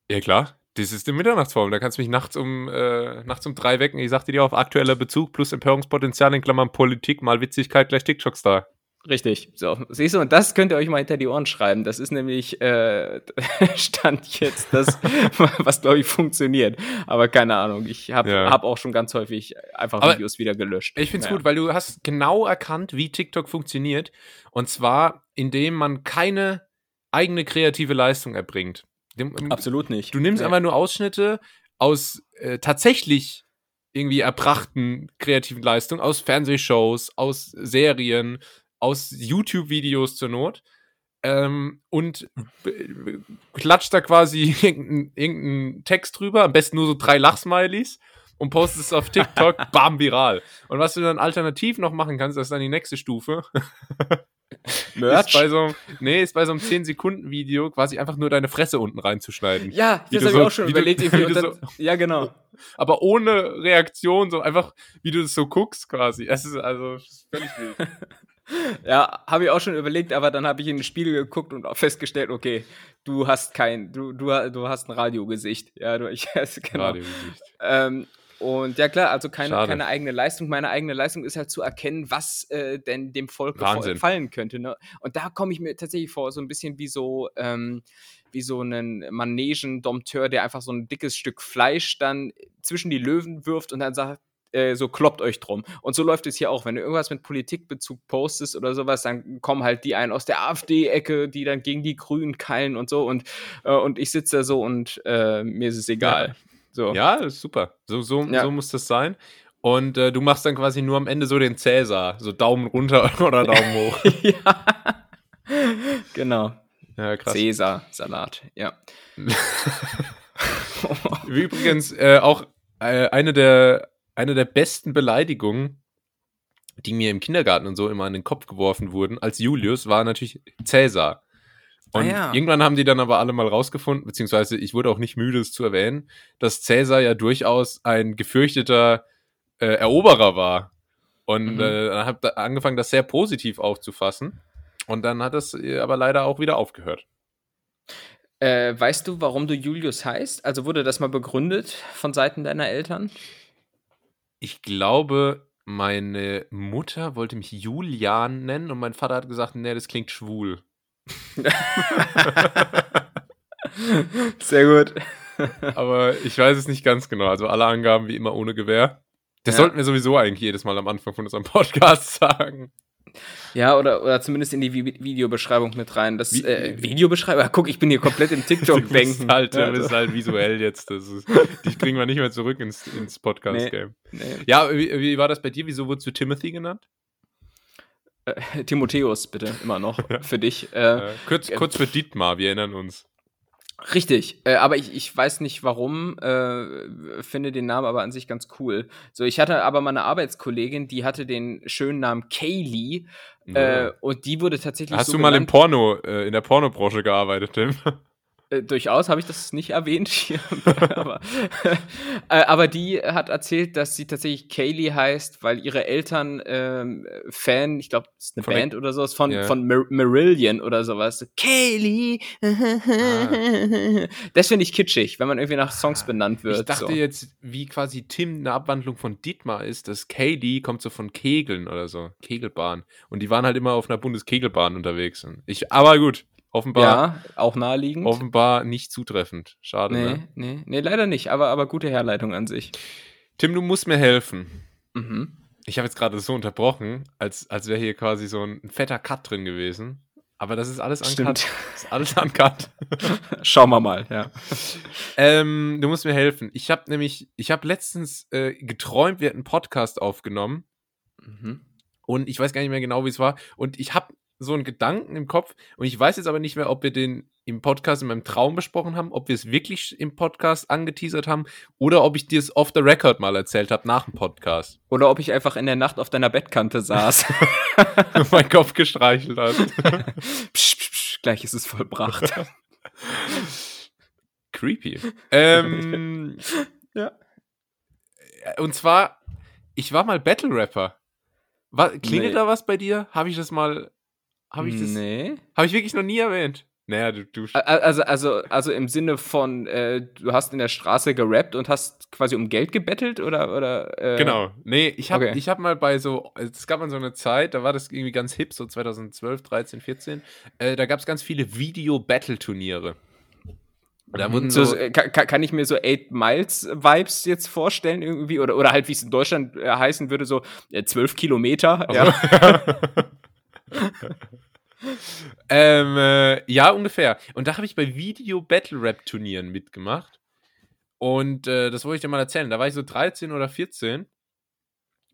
Ja, klar. Das ist die Mitternachtsformel. Da kannst du mich nachts um, äh, nachts um drei wecken. Ich sagte dir auf aktueller Bezug plus Empörungspotenzial in Klammern Politik mal Witzigkeit gleich TikTok-Star. Richtig. So, siehst du, und das könnt ihr euch mal hinter die Ohren schreiben. Das ist nämlich äh, [laughs] Stand jetzt das, [laughs] was glaube ich funktioniert. Aber keine Ahnung. Ich habe ja. hab auch schon ganz häufig einfach Aber Videos wieder gelöscht. Ich finde es naja. gut, weil du hast genau erkannt, wie TikTok funktioniert. Und zwar, indem man keine eigene kreative Leistung erbringt. Dem, Absolut nicht. Du nimmst ja. einfach nur Ausschnitte aus äh, tatsächlich irgendwie erbrachten kreativen Leistungen, aus Fernsehshows, aus Serien, aus YouTube-Videos zur Not ähm, und klatscht da quasi [laughs] irgendeinen irgendein Text drüber, am besten nur so drei Lachsmilies und postet es auf TikTok, [laughs] bam, viral. Und was du dann alternativ noch machen kannst, das ist dann die nächste Stufe. [laughs] Merch? Ist bei so, nee, ist bei so einem 10-Sekunden-Video quasi einfach nur deine Fresse unten reinzuschneiden. Ja, das habe so, ich auch schon überlegt. Du, dann, so, ja, genau. Aber ohne Reaktion, so einfach, wie du das so guckst quasi. Es ist also völlig wild. [laughs] Ja, habe ich auch schon überlegt, aber dann habe ich in den Spiegel geguckt und auch festgestellt, okay, du hast kein, du, du, du hast ein Radiogesicht. Ja, du, ich [laughs] weiß genau. Radiogesicht. Ähm, und ja klar, also keine, keine eigene Leistung. Meine eigene Leistung ist halt zu erkennen, was äh, denn dem Volk gefallen könnte. Ne? Und da komme ich mir tatsächlich vor, so ein bisschen wie so, ähm, wie so einen Manegen-Dompteur, der einfach so ein dickes Stück Fleisch dann zwischen die Löwen wirft und dann sagt, äh, so kloppt euch drum. Und so läuft es hier auch. Wenn du irgendwas mit Politikbezug postest oder sowas, dann kommen halt die einen aus der AfD-Ecke, die dann gegen die Grünen keilen und so. Und, äh, und ich sitze da so und äh, mir ist es egal. Ja. So. Ja, ist super. So, so, ja. so muss das sein. Und äh, du machst dann quasi nur am Ende so den Cäsar. So Daumen runter [laughs] oder Daumen hoch. [laughs] ja. Genau. Ja, krass. Cäsar-Salat, ja. [laughs] Übrigens, äh, auch äh, eine der eine der besten Beleidigungen, die mir im Kindergarten und so immer an den Kopf geworfen wurden, als Julius, war natürlich Cäsar. Und ah, ja. irgendwann haben die dann aber alle mal rausgefunden, beziehungsweise ich wurde auch nicht müde, es zu erwähnen, dass Cäsar ja durchaus ein gefürchteter äh, Eroberer war. Und mhm. äh, dann habe angefangen, das sehr positiv aufzufassen. Und dann hat es äh, aber leider auch wieder aufgehört. Äh, weißt du, warum du Julius heißt? Also wurde das mal begründet von Seiten deiner Eltern? Ich glaube, meine Mutter wollte mich Julian nennen und mein Vater hat gesagt, nee, das klingt schwul. [laughs] Sehr gut. [laughs] Aber ich weiß es nicht ganz genau. Also alle Angaben wie immer ohne Gewehr. Das ja. sollten wir sowieso eigentlich jedes Mal am Anfang von unserem Podcast [laughs] sagen. Ja, oder, oder zumindest in die Videobeschreibung mit rein. Das, äh, Videobeschreibung? Guck, ich bin hier komplett im [laughs] TikTok-Denken. halt, du bist halt visuell jetzt. Das ist, dich kriegen wir nicht mehr zurück ins, ins Podcast-Game. Nee, nee. Ja, wie, wie, war das bei dir? Wieso wurdest du Timothy genannt? Äh, Timotheus, bitte, immer noch, [laughs] für dich. Äh, äh, kurz, kurz für Dietmar, wir erinnern uns. Richtig, äh, aber ich, ich weiß nicht warum, äh, finde den Namen aber an sich ganz cool. So, ich hatte aber mal eine Arbeitskollegin, die hatte den schönen Namen Kaylee ja. äh, und die wurde tatsächlich. Hast so du mal im Porno, äh, in der Pornobranche gearbeitet, Tim? Äh, durchaus habe ich das nicht erwähnt hier. [laughs] aber, äh, aber, die hat erzählt, dass sie tatsächlich Kaylee heißt, weil ihre Eltern ähm, Fan, ich glaube, es ist eine von Band oder sowas, von, yeah. von Mar Marillion oder sowas. Kaylee! Ah. Das finde ich kitschig, wenn man irgendwie nach Songs ah. benannt wird. Ich dachte so. jetzt, wie quasi Tim eine Abwandlung von Dietmar ist, dass Kaylee kommt so von Kegeln oder so, Kegelbahn. Und die waren halt immer auf einer Bundeskegelbahn unterwegs. Ich, aber gut. Offenbar. Ja, auch naheliegend. Offenbar nicht zutreffend. Schade, nee, ne? Nee, nee, leider nicht, aber, aber gute Herleitung an sich. Tim, du musst mir helfen. Mhm. Ich habe jetzt gerade so unterbrochen, als, als wäre hier quasi so ein, fetter Cut drin gewesen. Aber das ist alles uncut. Stimmt. Das ist alles uncut. [laughs] Schauen wir mal, ja. Ähm, du musst mir helfen. Ich habe nämlich, ich habe letztens äh, geträumt, wir hätten einen Podcast aufgenommen. Mhm. Und ich weiß gar nicht mehr genau, wie es war. Und ich habe so einen Gedanken im Kopf und ich weiß jetzt aber nicht mehr, ob wir den im Podcast in meinem Traum besprochen haben, ob wir es wirklich im Podcast angeteasert haben oder ob ich dir es off the record mal erzählt habe nach dem Podcast. [laughs] Oder ob ich einfach in der Nacht auf deiner Bettkante saß. [laughs] und meinen Kopf gestreichelt hast. [laughs] psch, psch, psch, gleich ist es vollbracht. Creepy. Ähm, ja. Und zwar, ich war mal Battle Rapper. klingelt nee. da was bei dir? Habe ich das mal habe ich das? Nee. Habe ich wirklich noch nie erwähnt. Naja, du, du. Also, also, also im Sinne von, äh, du hast in der Straße gerappt und hast quasi um Geld gebettelt oder. oder äh? Genau. Nee, ich habe okay. hab mal bei so, es gab mal so eine Zeit, da war das irgendwie ganz hip, so 2012, 13, 14. Äh, da gab es ganz viele Video-Battle-Turniere. Da wurden so, so kann, kann, ich mir so Eight Miles Vibes jetzt vorstellen irgendwie oder oder halt wie es in Deutschland äh, heißen würde so äh, 12 Kilometer. Also, ja. [laughs] [laughs] ähm, äh, ja, ungefähr. Und da habe ich bei Video Battle Rap Turnieren mitgemacht. Und äh, das wollte ich dir mal erzählen. Da war ich so 13 oder 14.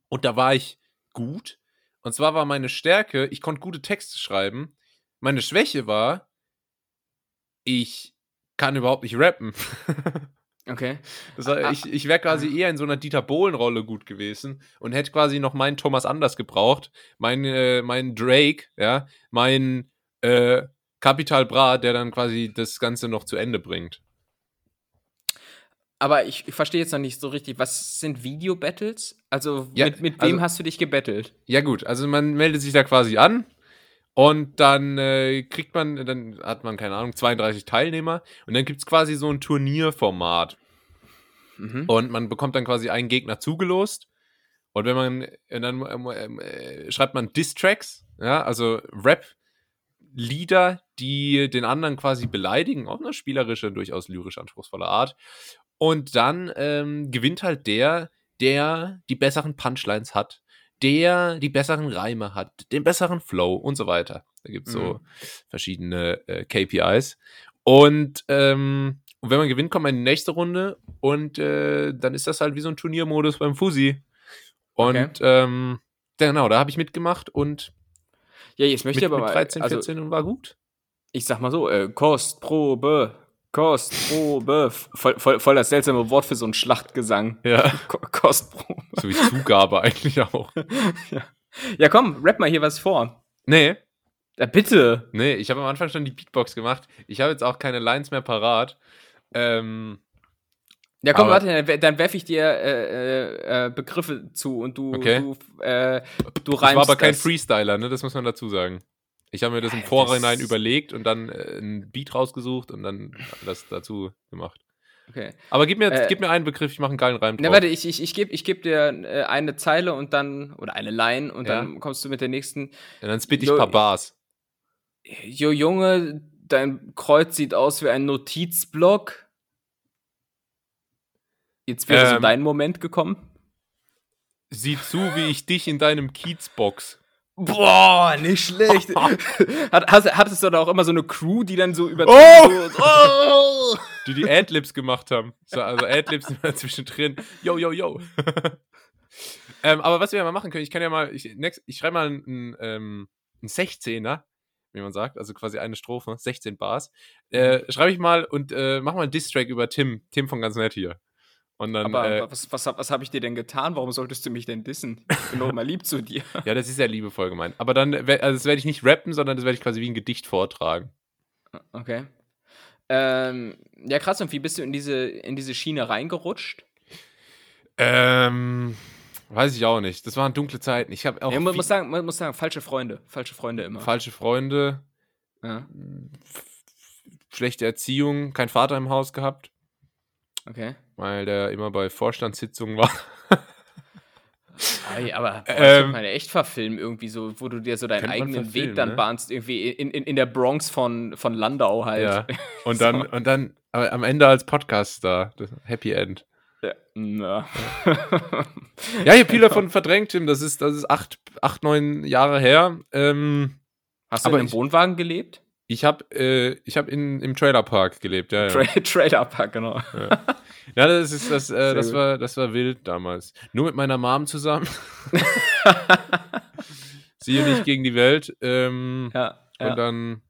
Und da war ich gut. Und zwar war meine Stärke, ich konnte gute Texte schreiben. Meine Schwäche war, ich kann überhaupt nicht rappen. [laughs] Okay. Das heißt, ah, ich, ich wäre quasi ah. eher in so einer Dieter Bohlen-Rolle gut gewesen und hätte quasi noch meinen Thomas Anders gebraucht, meinen äh, mein Drake, ja, meinen äh, Capital Bra, der dann quasi das Ganze noch zu Ende bringt. Aber ich, ich verstehe jetzt noch nicht so richtig, was sind Video-Battles? Also ja, mit, mit wem also, hast du dich gebettelt? Ja gut, also man meldet sich da quasi an, und dann äh, kriegt man, dann hat man, keine Ahnung, 32 Teilnehmer. Und dann gibt es quasi so ein Turnierformat. Mhm. Und man bekommt dann quasi einen Gegner zugelost. Und wenn man, dann ähm, äh, schreibt man Distracks, ja, also Rap-Lieder, die den anderen quasi beleidigen, auf eine spielerische, durchaus lyrisch anspruchsvolle Art. Und dann ähm, gewinnt halt der, der die besseren Punchlines hat, der die besseren Reime hat, den besseren Flow und so weiter. Da gibt es so mhm. verschiedene äh, KPIs. Und ähm, wenn man gewinnt, kommt man in die nächste Runde und äh, dann ist das halt wie so ein Turniermodus beim Fusi. Und okay. ähm, genau, da habe ich mitgemacht und ja, jetzt möchte mit, ich aber mit 13, 14 also, und war gut. Ich sag mal so, äh, Kostprobe, Kostprobe. Voll, voll, voll das seltsame Wort für so einen Schlachtgesang. Ja. Kostprobe. So wie Zugabe eigentlich auch. [laughs] ja. ja, komm, rap mal hier was vor. Nee. Ja, bitte. Nee, ich habe am Anfang schon die Beatbox gemacht. Ich habe jetzt auch keine Lines mehr parat. Ähm, ja, komm, warte, dann, dann werfe ich dir äh, äh, Begriffe zu und du, okay. du, äh, du reimst. Ich war aber kein Freestyler, ne? Das muss man dazu sagen. Ich habe mir das im Vorhinein das überlegt und dann äh, ein Beat rausgesucht und dann das dazu gemacht. Okay. Aber gib mir, äh, gib mir einen Begriff, ich mache einen geilen Reim drauf. Na, warte, ich, ich, ich gebe ich geb dir äh, eine Zeile und dann, oder eine Line und ja. dann kommst du mit der nächsten. Ja, dann spit ich ein paar Bars. Jo, Junge, dein Kreuz sieht aus wie ein Notizblock. Jetzt wäre ähm, so dein Moment gekommen. Sieh zu, wie ich dich in deinem Kiezbox. Boah, nicht schlecht. [laughs] Hat, hast, hattest du da auch immer so eine Crew, die dann so über. Oh! So, [laughs] oh! Die die Adlibs gemacht haben. So, also Adlibs zwischendrin. Yo, yo, yo. [laughs] ähm, aber was wir ja mal machen können, ich kann ja mal, ich, ich schreibe mal einen, ähm, einen 16er, wie man sagt, also quasi eine Strophe, 16 Bars. Äh, mhm. schreibe ich mal und äh, mach mal einen Distrack über Tim, Tim von ganz nett hier. Und dann, Aber äh, was, was, was habe ich dir denn getan? Warum solltest du mich denn dissen? Ich bin doch immer lieb zu dir. [laughs] ja, das ist ja liebevoll gemeint. Aber dann, also das werde ich nicht rappen, sondern das werde ich quasi wie ein Gedicht vortragen. Okay. Ähm, ja, krass. Und wie bist du in diese, in diese Schiene reingerutscht? Ähm, weiß ich auch nicht. Das waren dunkle Zeiten. Ich habe auch. Ja, man, muss sagen, man muss sagen, falsche Freunde. Falsche Freunde immer. Falsche Freunde. Ja. Schlechte Erziehung, kein Vater im Haus gehabt. Okay. Weil der immer bei Vorstandssitzungen war. Aber ähm, meine echt verfilmen irgendwie so, wo du dir so deinen eigenen Weg dann ne? bahnst, irgendwie in, in, in der Bronx von, von Landau halt. Ja. [laughs] Und so. dann, und dann am Ende als Podcast da, Happy End. Ja, na. ja, ich habe [laughs] viel davon verdrängt, Tim. Das ist, das ist acht, acht, neun Jahre her. Ähm, Hast du aber in einem Wohnwagen gelebt? Ich habe äh, hab im Trailerpark gelebt, ja. ja. Tra [laughs] Trailerpark, genau. Ja. ja, das ist das, äh, das war, das war wild damals. Nur mit meiner Mom zusammen. [laughs] Sie und ich gegen die Welt. Ähm, ja, ja. Und dann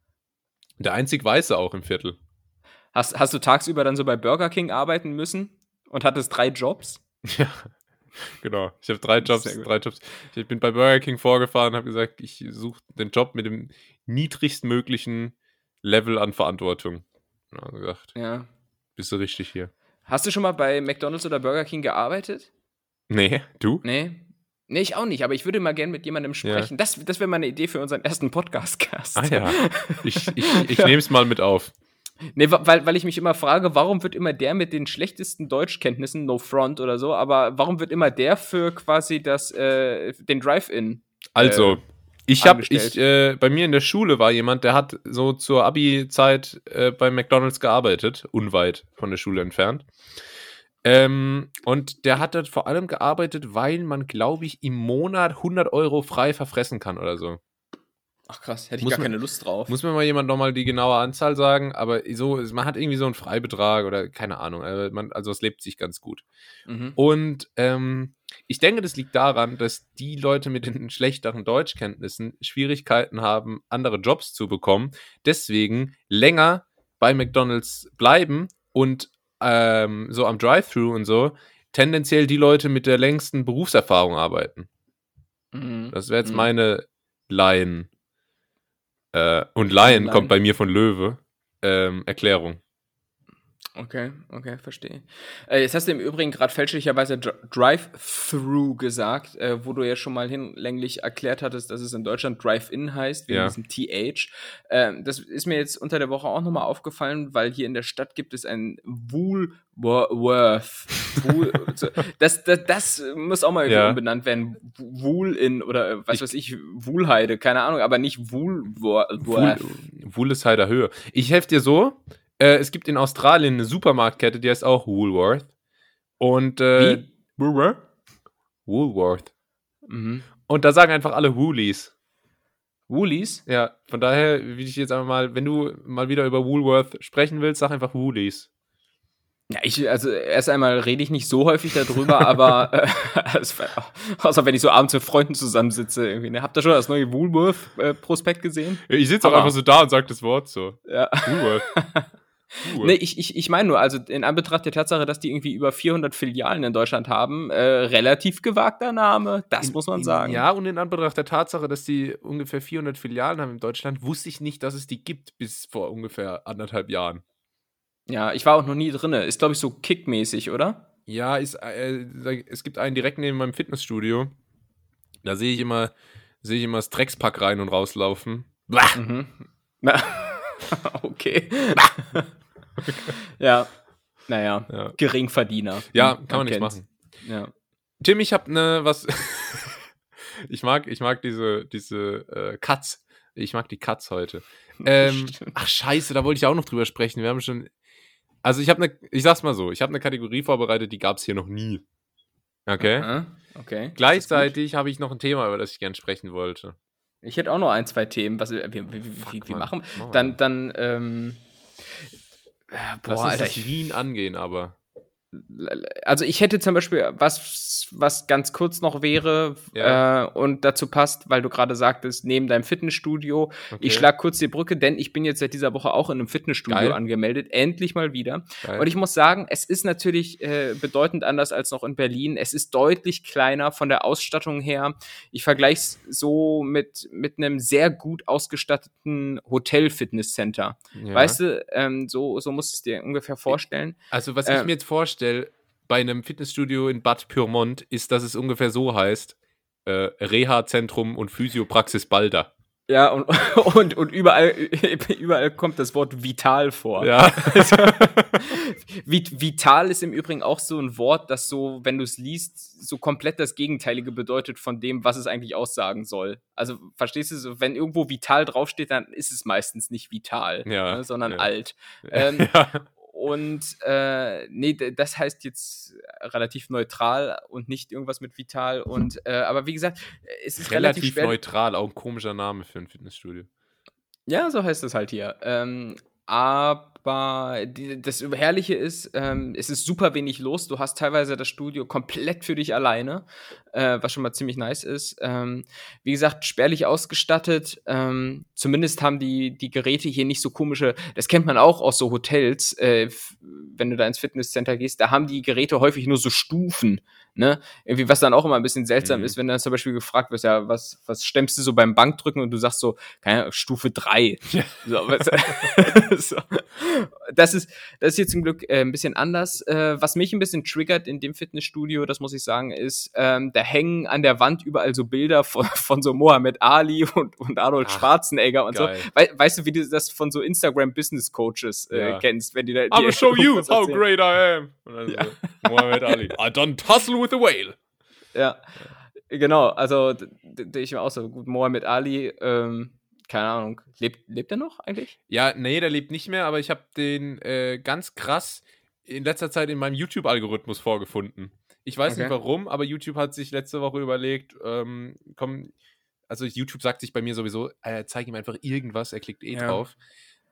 der einzig Weiße auch im Viertel. Hast, hast du tagsüber dann so bei Burger King arbeiten müssen und hattest drei Jobs? Ja. Genau, ich habe drei Jobs, drei Jobs. Ich bin bei Burger King vorgefahren, habe gesagt, ich suche den Job mit dem niedrigstmöglichen Level an Verantwortung. Ja, gesagt, ja. Bist du richtig hier. Hast du schon mal bei McDonalds oder Burger King gearbeitet? Nee, du? Nee. Nee, ich auch nicht, aber ich würde mal gerne mit jemandem sprechen. Ja. Das, das wäre mal eine Idee für unseren ersten Podcast-Cast. Ah ja. [laughs] Ich, ich, ich nehme es mal mit auf. Nee, weil, weil ich mich immer frage, warum wird immer der mit den schlechtesten Deutschkenntnissen, no front oder so, aber warum wird immer der für quasi das, äh, den Drive-In? Also, äh, ich habe, ich, äh, bei mir in der Schule war jemand, der hat so zur Abi-Zeit äh, bei McDonalds gearbeitet, unweit von der Schule entfernt. Ähm, und der hat dort vor allem gearbeitet, weil man, glaube ich, im Monat 100 Euro frei verfressen kann oder so. Ach krass, hätte ich muss gar man, keine Lust drauf. Muss mir mal jemand nochmal die genaue Anzahl sagen, aber so, man hat irgendwie so einen Freibetrag oder keine Ahnung. Also, man, also es lebt sich ganz gut. Mhm. Und ähm, ich denke, das liegt daran, dass die Leute mit den schlechteren Deutschkenntnissen Schwierigkeiten haben, andere Jobs zu bekommen, deswegen länger bei McDonalds bleiben und ähm, so am Drive-Thru und so tendenziell die Leute mit der längsten Berufserfahrung arbeiten. Mhm. Das wäre jetzt mhm. meine Laien. Äh, und Lion kommt bei mir von Löwe. Ähm, Erklärung. Okay, okay, verstehe. Äh, jetzt hast du im Übrigen gerade fälschlicherweise Drive-Through gesagt, äh, wo du ja schon mal hinlänglich erklärt hattest, dass es in Deutschland Drive-In heißt, wegen ja. diesem TH. Äh, das ist mir jetzt unter der Woche auch nochmal aufgefallen, weil hier in der Stadt gibt es ein Woolworth. Wool, [laughs] das, das, das muss auch mal ja. umbenannt werden. Wool-In oder äh, was ich, weiß ich, Woolheide, keine Ahnung, aber nicht Woolworth. Wool, ist Höhe. Ich helfe dir so, Äh, es gibt in Australien eine Supermarktkette, die heißt auch Woolworth. Und äh? Woolworth? Woolworth. Mhm. Und da sagen einfach alle Woolies. Woolies? Ja, von daher will ich jetzt einfach mal, wenn du mal wieder über Woolworth sprechen willst, sag einfach Woolies. Ja, ich, also erst einmal rede ich nicht so häufig darüber, [laughs] aber äh, [laughs] also, außer wenn ich so abends mit Freunden zusammensitze, irgendwie. Ne? Habt ihr schon das neue Woolworth-Prospekt äh, gesehen? Ich sitze auch einfach so da und sage das Wort so. Ja. Woolworth. [laughs] Cool. Nee, ich, ich, ich meine nur, also in Anbetracht der Tatsache, dass die irgendwie über 400 Filialen in Deutschland haben, äh, relativ gewagter Name, das in, muss man sagen. ja, und in Anbetracht der Tatsache, dass die ungefähr 400 Filialen haben in Deutschland, wusste ich nicht, dass es die gibt bis vor ungefähr anderthalb Jahren. Ja, ich war auch noch nie drin. Ist, glaube ich, so kickmäßig, oder? Ja, ist, äh, es gibt einen direkt neben meinem Fitnessstudio. Da sehe ich immer, sehe ich immer das Dreckspack rein und rauslaufen. Mhm. [laughs] okay. [laughs] [laughs] ja. Naja, ja. Geringverdiener. Ja, kann man, man nichts machen. Ja. Tim, ich habe ne was. [laughs] ich mag, ich mag diese, diese äh, Cuts. Ich mag die Cuts heute. [laughs] Ähm, ach scheiße, da wollte ich auch noch drüber sprechen. Wir haben schon also ich habe eine, ich sag's mal so, ich habe eine Kategorie vorbereitet, die gab es hier noch nie. Okay. Okay. Gleichzeitig habe ich noch ein Thema, über das ich gerne sprechen wollte. Ich hätte auch noch ein, zwei Themen, was wir, wie, wie, wie, wie machen. Dann, dann, ähm, boah, Lass uns Alter, das Wien angehen, aber also ich hätte zum Beispiel was, was ganz kurz noch wäre ja. äh, und dazu passt, weil du gerade sagtest, neben deinem Fitnessstudio. Okay. Ich schlag kurz die Brücke, denn ich bin jetzt seit dieser Woche auch in einem Fitnessstudio Geil. angemeldet, endlich mal wieder. Geil. Und ich muss sagen, es ist natürlich äh, bedeutend anders als noch in Berlin. Es ist deutlich kleiner von der Ausstattung her. Ich vergleiche es so mit, mit einem sehr gut ausgestatteten Hotel-Fitnesscenter. Ja. Weißt du, ähm, so, so musst du es dir ungefähr vorstellen. Also was äh, ich mir jetzt vorstelle, vorstelle bei einem Fitnessstudio in Bad Pyrmont, ist, dass es ungefähr so heißt: äh, Reha-Zentrum und Physiopraxis Balder. Ja, und, [laughs] und, und überall, [laughs] überall kommt das Wort vital vor. Ja. Also, [laughs] vital ist im Übrigen auch so ein Wort, das so, wenn du es liest, so komplett das Gegenteilige bedeutet von dem, was es eigentlich aussagen soll. Also, verstehst du, so, wenn irgendwo vital draufsteht, dann ist es meistens nicht vital, ja, ne, sondern ja. alt. Ähm, ja. Und äh, nee, das heißt jetzt relativ neutral und nicht irgendwas mit vital. Und äh, aber wie gesagt, es ist relativ, relativ neutral, auch ein komischer Name für ein Fitnessstudio. Ja, so heißt es halt hier. Ähm, aber die, das Herrliche ist, ähm, es ist super wenig los. Du hast teilweise das Studio komplett für dich alleine, äh, was schon mal ziemlich nice ist. Ähm, wie gesagt, spärlich ausgestattet. Ähm, zumindest haben die, die Geräte hier nicht so komische, das kennt man auch aus so Hotels, äh, wenn du da ins Fitnesscenter gehst, da haben die Geräte häufig nur so Stufen. Ne? Irgendwie, was dann auch immer ein bisschen seltsam mhm. ist, wenn dann zum Beispiel gefragt wird, ja, was, was stemmst du so beim Bankdrücken und du sagst so, keine Ahnung, Stufe 3. [laughs] Ja. So, [laughs] so. Das ist, das ist hier zum Glück äh, ein bisschen anders. Äh, was mich ein bisschen triggert in dem Fitnessstudio, das muss ich sagen, ist, ähm, da hängen an der Wand überall so Bilder von, [laughs] von so Mohammed Ali und, und Arnold Ach, Schwarzenegger und geil. so. We weißt du, wie du das von so Instagram Business Coaches äh, ja. kennst, wenn die da. Die I'm show [laughs] you how great I am. Ja. So, Mohammed Ali. I don't tussle with a whale. Ja, genau. Also, ich war auch so, gut, Mohammed Ali, ähm, keine Ahnung, lebt, lebt er noch eigentlich? Ja, nee, der lebt nicht mehr, aber ich habe den äh, ganz krass in letzter Zeit in meinem YouTube-Algorithmus vorgefunden. Ich weiß okay. nicht warum, aber YouTube hat sich letzte Woche überlegt, ähm, komm, also YouTube sagt sich bei mir sowieso, äh, zeig ihm einfach irgendwas, er klickt eh ja. drauf.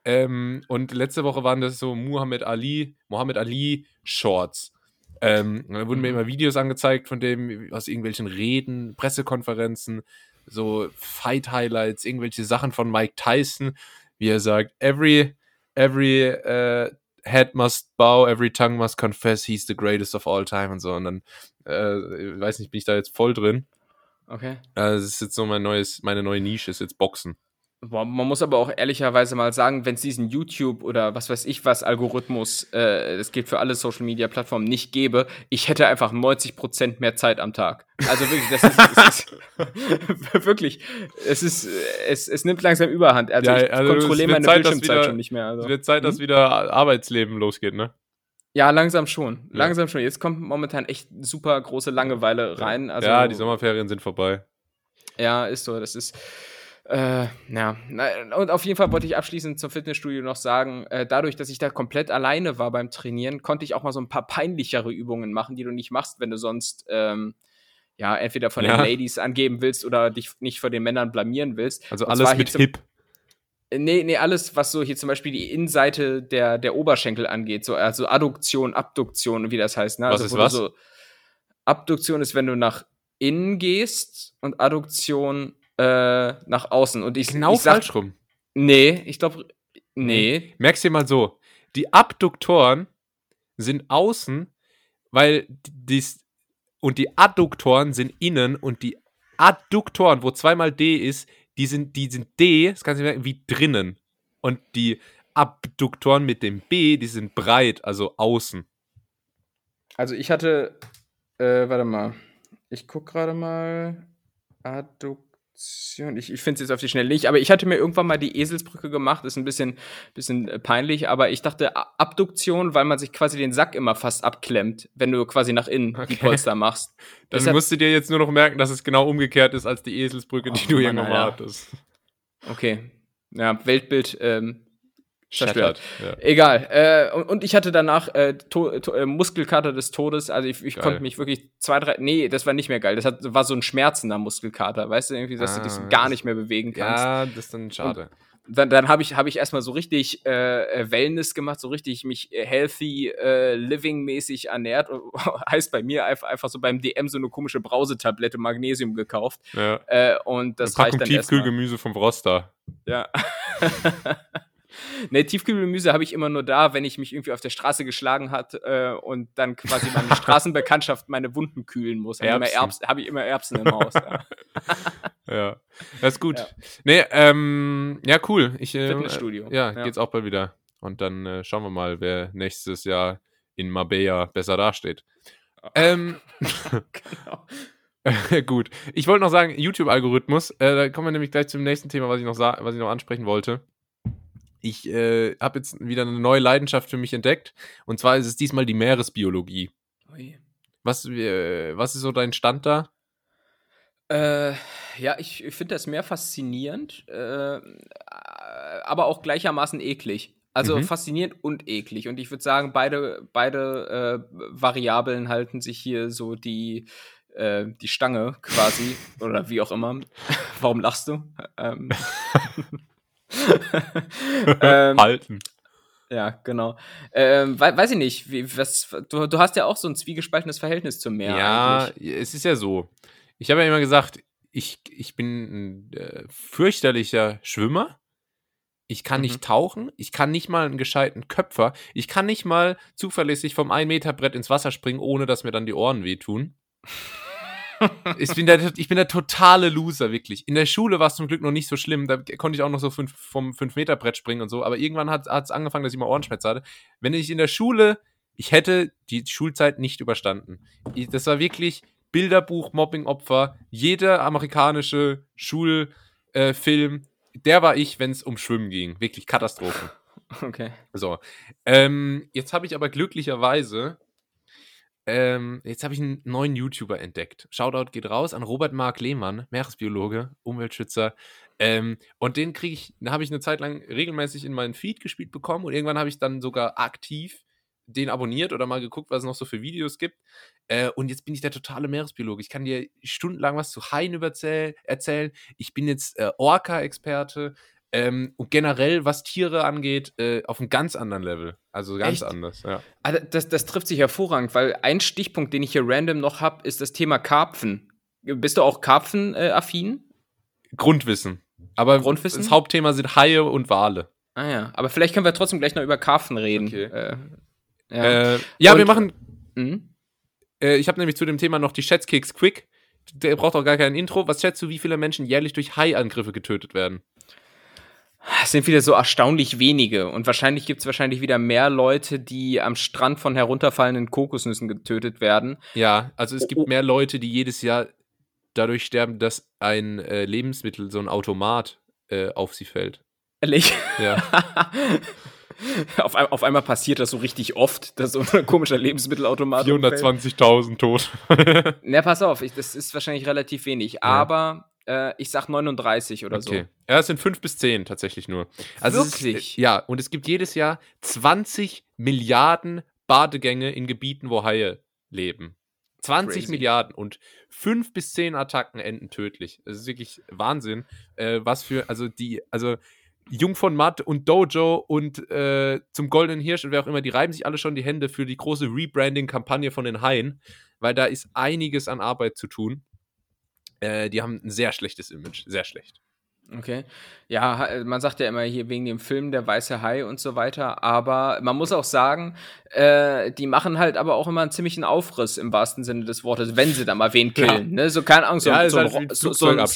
Ähm, und letzte Woche waren das so Muhammad Ali, Muhammad Ali Shorts. Ähm, dann wurden mir mhm. immer Videos angezeigt von dem aus irgendwelchen Reden, Pressekonferenzen, so Fight-Highlights, irgendwelche Sachen von Mike Tyson, wie er sagt, every, every uh, head must bow, every tongue must confess, he's the greatest of all time und so. Und dann, äh, weiß nicht, bin ich da jetzt voll drin. Okay. Also, das ist jetzt so mein neues, meine neue Nische, ist jetzt Boxen. Man muss aber auch ehrlicherweise mal sagen, wenn es diesen YouTube oder was weiß ich was Algorithmus, äh, das geht für alle Social Media Plattformen, nicht gäbe, ich hätte einfach 90% mehr Zeit am Tag. Also wirklich, das ist, es ist [laughs] wirklich, es ist, es, es nimmt langsam Überhand. Also ja, ich also kontrolliere meine Zeit, Bildschirmzeit wieder, schon nicht mehr. Also. Es wird Zeit, dass hm? wieder Arbeitsleben losgeht, ne? Ja, langsam schon. Langsam schon. Jetzt kommt momentan echt super große Langeweile rein. Also, ja, die Sommerferien sind vorbei. Ja, ist so. Das ist Äh, ja, und auf jeden Fall wollte ich abschließend zum Fitnessstudio noch sagen, äh, dadurch, dass ich da komplett alleine war beim Trainieren, konnte ich auch mal so ein paar peinlichere Übungen machen, die du nicht machst, wenn du sonst ähm, ja entweder von ja. den Ladies angeben willst oder dich nicht vor den Männern blamieren willst. Also alles mit Hip. Nee, nee, alles, was so hier zum Beispiel die Innenseite der, der Oberschenkel angeht, so also Adduktion, Abduktion, wie das heißt. Ne? Was also, ist was? So, Abduktion ist, wenn du nach innen gehst und Adduktion äh, nach außen. Und ich, genau ich sag, falsch rum. Nee, ich glaube, nee. Merkst dir mal so, die Abduktoren sind außen, weil dies und die Adduktoren sind innen und die Adduktoren, wo zweimal D ist, die sind, die sind D, das kannst du merken, wie drinnen. Und die Abduktoren mit dem B, die sind breit, also außen. Also ich hatte, äh, warte mal, ich guck gerade mal, Adduktoren. Ich, ich finde es jetzt auf die Schnelle nicht, aber ich hatte mir irgendwann mal die Eselsbrücke gemacht, ist ein bisschen, bisschen äh, peinlich, aber ich dachte Abduktion, weil man sich quasi den Sack immer fast abklemmt, wenn du quasi nach innen okay. die Polster machst. Dann Deshalb, musst du dir jetzt nur noch merken, dass es genau umgekehrt ist als die Eselsbrücke, die oh, du irgendwann mal hattest. Okay. Ja, Weltbild ähm, zerstört. Ja. Egal. Äh, und, und, ich hatte danach äh, to, to, äh, Muskelkater des Todes. Also ich, ich konnte mich wirklich zwei, drei. Nee, das war nicht mehr geil. Das hat, war so ein schmerzender Muskelkater. Weißt du, irgendwie, dass ah, du dich so gar nicht mehr bewegen kannst. Ja, das ist dann schade. Und dann, dann habe ich, hab ich erstmal so richtig äh, äh, Wellness gemacht, so richtig mich healthy äh, living mäßig ernährt. [laughs] heißt bei mir einfach, einfach so beim DM so eine komische Brausetablette Magnesium gekauft. Ja. Und das reicht dann Tiefkühlgemüse vom Froster. Ja. [laughs] Ne, Tiefkühlgemüse habe ich immer nur da, wenn ich mich irgendwie auf der Straße geschlagen hat äh, und dann quasi meine [laughs] Straßenbekanntschaft meine Wunden kühlen muss. Habe hab ich immer Erbsen im Haus. Ja, [laughs] ja. das ist gut. Ja. Nee, ähm, ja, cool. Ich, äh, Fitnessstudio. Ja, ja, geht's auch bald wieder. Und dann äh, schauen wir mal, wer nächstes Jahr in Marbella besser dasteht. Ähm, [laughs] genau. Gut. Ich wollte noch sagen, YouTube-Algorithmus. Äh, da kommen wir nämlich gleich zum nächsten Thema, was ich noch, was ich noch ansprechen wollte ich äh, habe jetzt wieder eine neue Leidenschaft für mich entdeckt. Und zwar ist es diesmal die Meeresbiologie. Ui. Was, äh, was ist so dein Stand da? Äh, ja, ich, finde das mehr faszinierend, äh, aber auch gleichermaßen eklig. Also mhm. faszinierend und eklig. Und ich würde sagen, beide, beide äh, Variablen halten sich hier so die, äh, die Stange quasi. [laughs] oder wie auch immer. Warum lachst du? Ähm. [laughs] [laughs] ähm, Halten. Ja, genau. Ähm, we weiß ich nicht, wie, was, du, du hast ja auch so ein zwiegespaltenes Verhältnis zum Meer. Ja, eigentlich. es ist ja so. Ich habe ja immer gesagt, ich, ich bin ein äh, fürchterlicher Schwimmer. Ich kann mhm. nicht tauchen. Ich kann nicht mal einen gescheiten Köpfer. Ich kann nicht mal zuverlässig vom 1-Meter-Brett ins Wasser springen, ohne dass mir dann die Ohren wehtun ich, bin der, ich bin der totale Loser, wirklich. In der Schule war es zum Glück noch nicht so schlimm. Da konnte ich auch noch so fünf, vom 5-Meter-Brett springen und so. Aber irgendwann hat es angefangen, dass ich mal Ohrenschmerzen hatte. Wenn ich in der Schule, ich hätte die Schulzeit nicht überstanden. Ich, das war wirklich Bilderbuch, Mobbing-Opfer. Jeder amerikanische Schulfilm, äh, der war ich, wenn es um Schwimmen ging. Wirklich Katastrophe. [laughs] Okay. So. Ähm, jetzt habe ich aber glücklicherweise ähm, jetzt habe ich einen neuen YouTuber entdeckt. Shoutout geht raus an Robert Mark Lehmann, Meeresbiologe, Umweltschützer. Ähm, und den kriege ich, habe ich eine Zeit lang regelmäßig in meinen Feed gespielt bekommen und irgendwann habe ich dann sogar aktiv den abonniert oder mal geguckt, was es noch so für Videos gibt. Äh, und jetzt bin ich der totale Meeresbiologe. Ich kann dir stundenlang was zu Haien erzählen. Ich bin jetzt äh, Orca-Experte. Ähm, und generell, was Tiere angeht, äh, auf einem ganz anderen Level. Also ganz Echt? anders, ja. Also das, das trifft sich hervorragend, weil ein Stichpunkt, den ich hier random noch habe, ist das Thema Karpfen. Bist du auch Karpfen-affin? Grundwissen. Aber Grundwissen? das Hauptthema sind Haie und Wale. Ah ja, aber vielleicht können wir trotzdem gleich noch über Karpfen reden. Okay. Äh, ja, äh, ja wir machen. Mhm. Äh, ich habe nämlich zu dem Thema noch die Schätzkeks Quick. Der braucht auch gar kein Intro. Was schätzt du, wie viele Menschen jährlich durch Haiangriffe getötet werden? Es sind wieder so erstaunlich wenige. Und wahrscheinlich gibt es wahrscheinlich wieder mehr Leute, die am Strand von herunterfallenden Kokosnüssen getötet werden. Ja, also es gibt oh, oh. mehr Leute, die jedes Jahr dadurch sterben, dass ein äh, Lebensmittel, so ein Automat, äh, auf sie fällt. Ehrlich? Ja. [laughs] auf, auf, einmal passiert das so richtig oft, dass so ein komischer Lebensmittelautomat. 420.000 tot. Na, pass auf, ich, das ist wahrscheinlich relativ wenig. Ja. Aber Äh, ich sag 39 oder okay. so. Ja, es sind 5 bis 10 tatsächlich nur. Also Wirklich? Ist, ja, und es gibt jedes Jahr 20 Milliarden Badegänge in Gebieten, wo Haie leben. 20 Crazy. Milliarden und 5 bis 10 Attacken enden tödlich. Das ist wirklich Wahnsinn. Äh, was für, also die, also Jung von Matt und Dojo und äh, zum Goldenen Hirsch und wer auch immer, die reiben sich alle schon die Hände für die große Rebranding-Kampagne von den Haien, weil da ist einiges an Arbeit zu tun. Äh, die haben ein sehr schlechtes Image, sehr schlecht. Okay. Ja, man sagt ja immer hier wegen dem Film Der Weiße Hai und so weiter, aber man muss auch sagen, äh, die machen halt aber auch immer einen ziemlichen Aufriss im wahrsten Sinne des Wortes, wenn sie da mal wen killen. Ja. Ne? So keine Ahnung, so, ja, so, halt so, so, ein,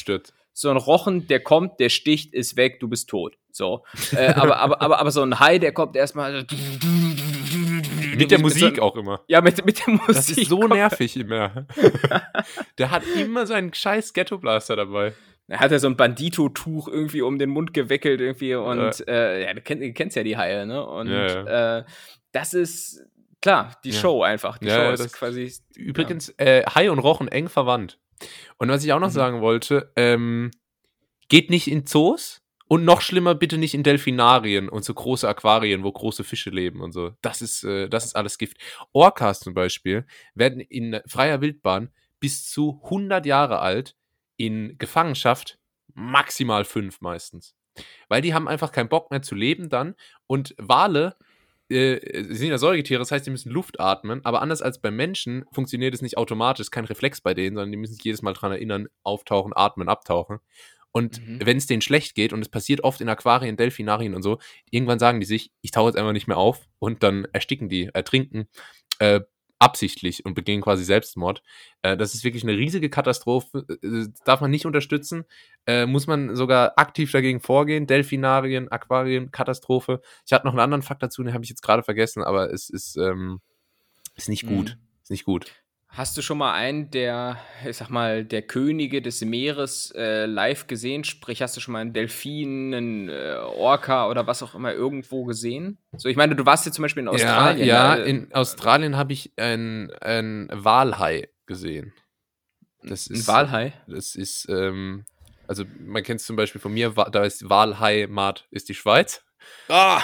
so ein Rochen, der kommt, der sticht, ist weg, du bist tot. So. äh, aber, aber, aber, aber so ein Hai, der kommt erstmal. Mit der Musik auch immer. Ja, mit, mit der Musik. Das ist so nervig immer. [laughs] der hat immer seinen scheiß Ghetto-Blaster dabei. Er hat ja so ein Bandito-Tuch irgendwie um den Mund gewickelt irgendwie und ja, äh, ja du, kenn, du kennst ja die Haie, ne? Und ja, ja. Äh, das ist klar, die Show einfach. Die Show ist quasi. Übrigens, äh, Hai und Rochen eng verwandt. Und was ich auch noch mhm. sagen wollte, ähm, geht nicht in Zoos und noch schlimmer, bitte nicht in Delfinarien und so große Aquarien, wo große Fische leben und so. Das ist, äh, das ist alles Gift. Orcas zum Beispiel werden in freier Wildbahn bis zu 100 Jahre alt, in Gefangenschaft maximal fünf meistens. Weil die haben einfach keinen Bock mehr zu leben dann. Und Wale äh, sind ja Säugetiere, das heißt, die müssen Luft atmen, aber anders als beim Menschen funktioniert es nicht automatisch, kein Reflex bei denen, sondern die müssen sich jedes Mal dran erinnern, auftauchen, atmen, abtauchen. Und mhm. wenn es denen schlecht geht, und es passiert oft in Aquarien, Delfinarien und so, irgendwann sagen die sich, ich tauche jetzt einfach nicht mehr auf und dann ersticken die, ertrinken, äh, absichtlich und begehen quasi Selbstmord. Äh, das ist wirklich eine riesige Katastrophe. Äh, darf man nicht unterstützen. Äh, muss man sogar aktiv dagegen vorgehen. Delfinarien, Aquarien, Katastrophe. Ich hatte noch einen anderen Fakt dazu, den habe ich jetzt gerade vergessen, aber es ist, ähm, ist nicht gut. Mhm. Ist nicht gut. Hast du schon mal einen der, ich sag mal, der Könige des Meeres äh, live gesehen? Sprich, hast du schon mal einen Delfin, einen äh, Orca oder was auch immer irgendwo gesehen? So, ich meine, du warst jetzt zum Beispiel in Australien. Ja, ja in Australien habe ich einen, einen Walhai gesehen. Das ist, ein Walhai? Das ist, ähm, also man kennt es zum Beispiel von mir, da ist Walhai-Mat ist die Schweiz. Ah!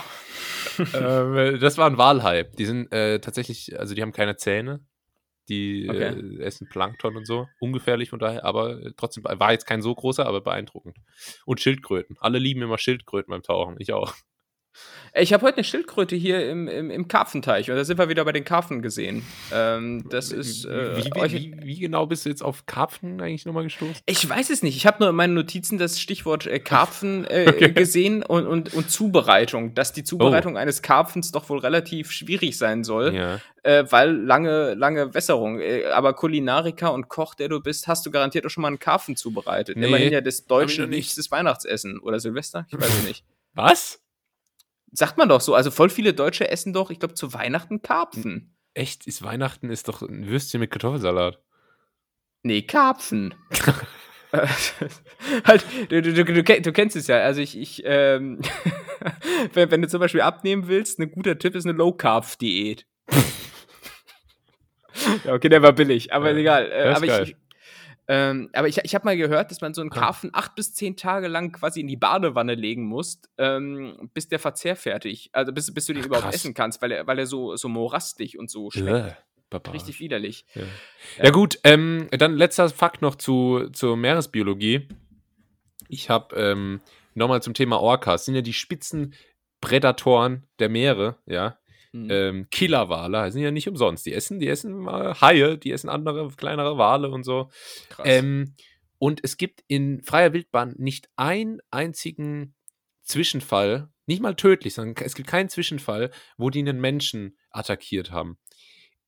[laughs] ähm, das war ein Walhai. Die sind äh, tatsächlich, also die haben keine Zähne die okay. äh, essen Plankton und so. Ungefährlich von daher, aber trotzdem war jetzt kein so großer, aber beeindruckend. Und Schildkröten. Alle lieben immer Schildkröten beim Tauchen. Ich auch. Ich habe heute eine Schildkröte hier im, im, im Karpfenteich und da sind wir wieder bei den Karpfen gesehen. Ähm, das ist. Äh, wie, wie, wie, wie, genau bist du jetzt auf Karpfen eigentlich nochmal gestoßen? Ich weiß es nicht. Ich habe nur in meinen Notizen das Stichwort äh, Karpfen [laughs] äh, okay. gesehen und, und, und Zubereitung. Dass die Zubereitung oh. eines Karpfens doch wohl relativ schwierig sein soll, ja. Äh, weil lange, lange Wässerung. Äh, aber Kulinariker und Koch, der du bist, hast du garantiert auch schon mal einen Karpfen zubereitet. Nee, Immerhin ja das deutsche liebstes Weihnachtsessen oder Silvester? Ich weiß es nicht. Was? Sagt man doch so. Also voll viele Deutsche essen doch, ich glaube, zu Weihnachten Karpfen. Echt? Ist Weihnachten ist doch ein Würstchen mit Kartoffelsalat. Nee, Karpfen. [laughs] halt, du, du, du, du, kennst es ja. Also ich, ich ähm, [laughs] wenn, wenn, du zum Beispiel abnehmen willst, ein guter Tipp ist eine Low-Carb-Diät. [laughs] ja, okay, der war billig, aber ja, egal. Äh, aber ich, ähm, aber ich, ich habe mal gehört, dass man so einen Karpfen acht bis zehn Tage lang quasi in die Badewanne legen muss, ähm, bis der Verzehr fertig, also bis, bis du den Ach, überhaupt essen kannst, weil er, weil er so, so morastig und so schmeckt. Ja, Richtig widerlich. Ja, ja. ja gut, ähm, dann letzter Fakt noch zu, zur Meeresbiologie. Ich habe ähm, nochmal zum Thema Orcas, sind ja die Spitzenprädatoren der Meere, ja. Mhm. Ähm, Killerwale sind ja nicht umsonst. Die essen, die essen äh, Haie, die essen andere, kleinere Wale und so. Krass. Ähm, und es gibt in freier Wildbahn nicht einen einzigen Zwischenfall, nicht mal tödlich, sondern es gibt keinen Zwischenfall, wo die einen Menschen attackiert haben.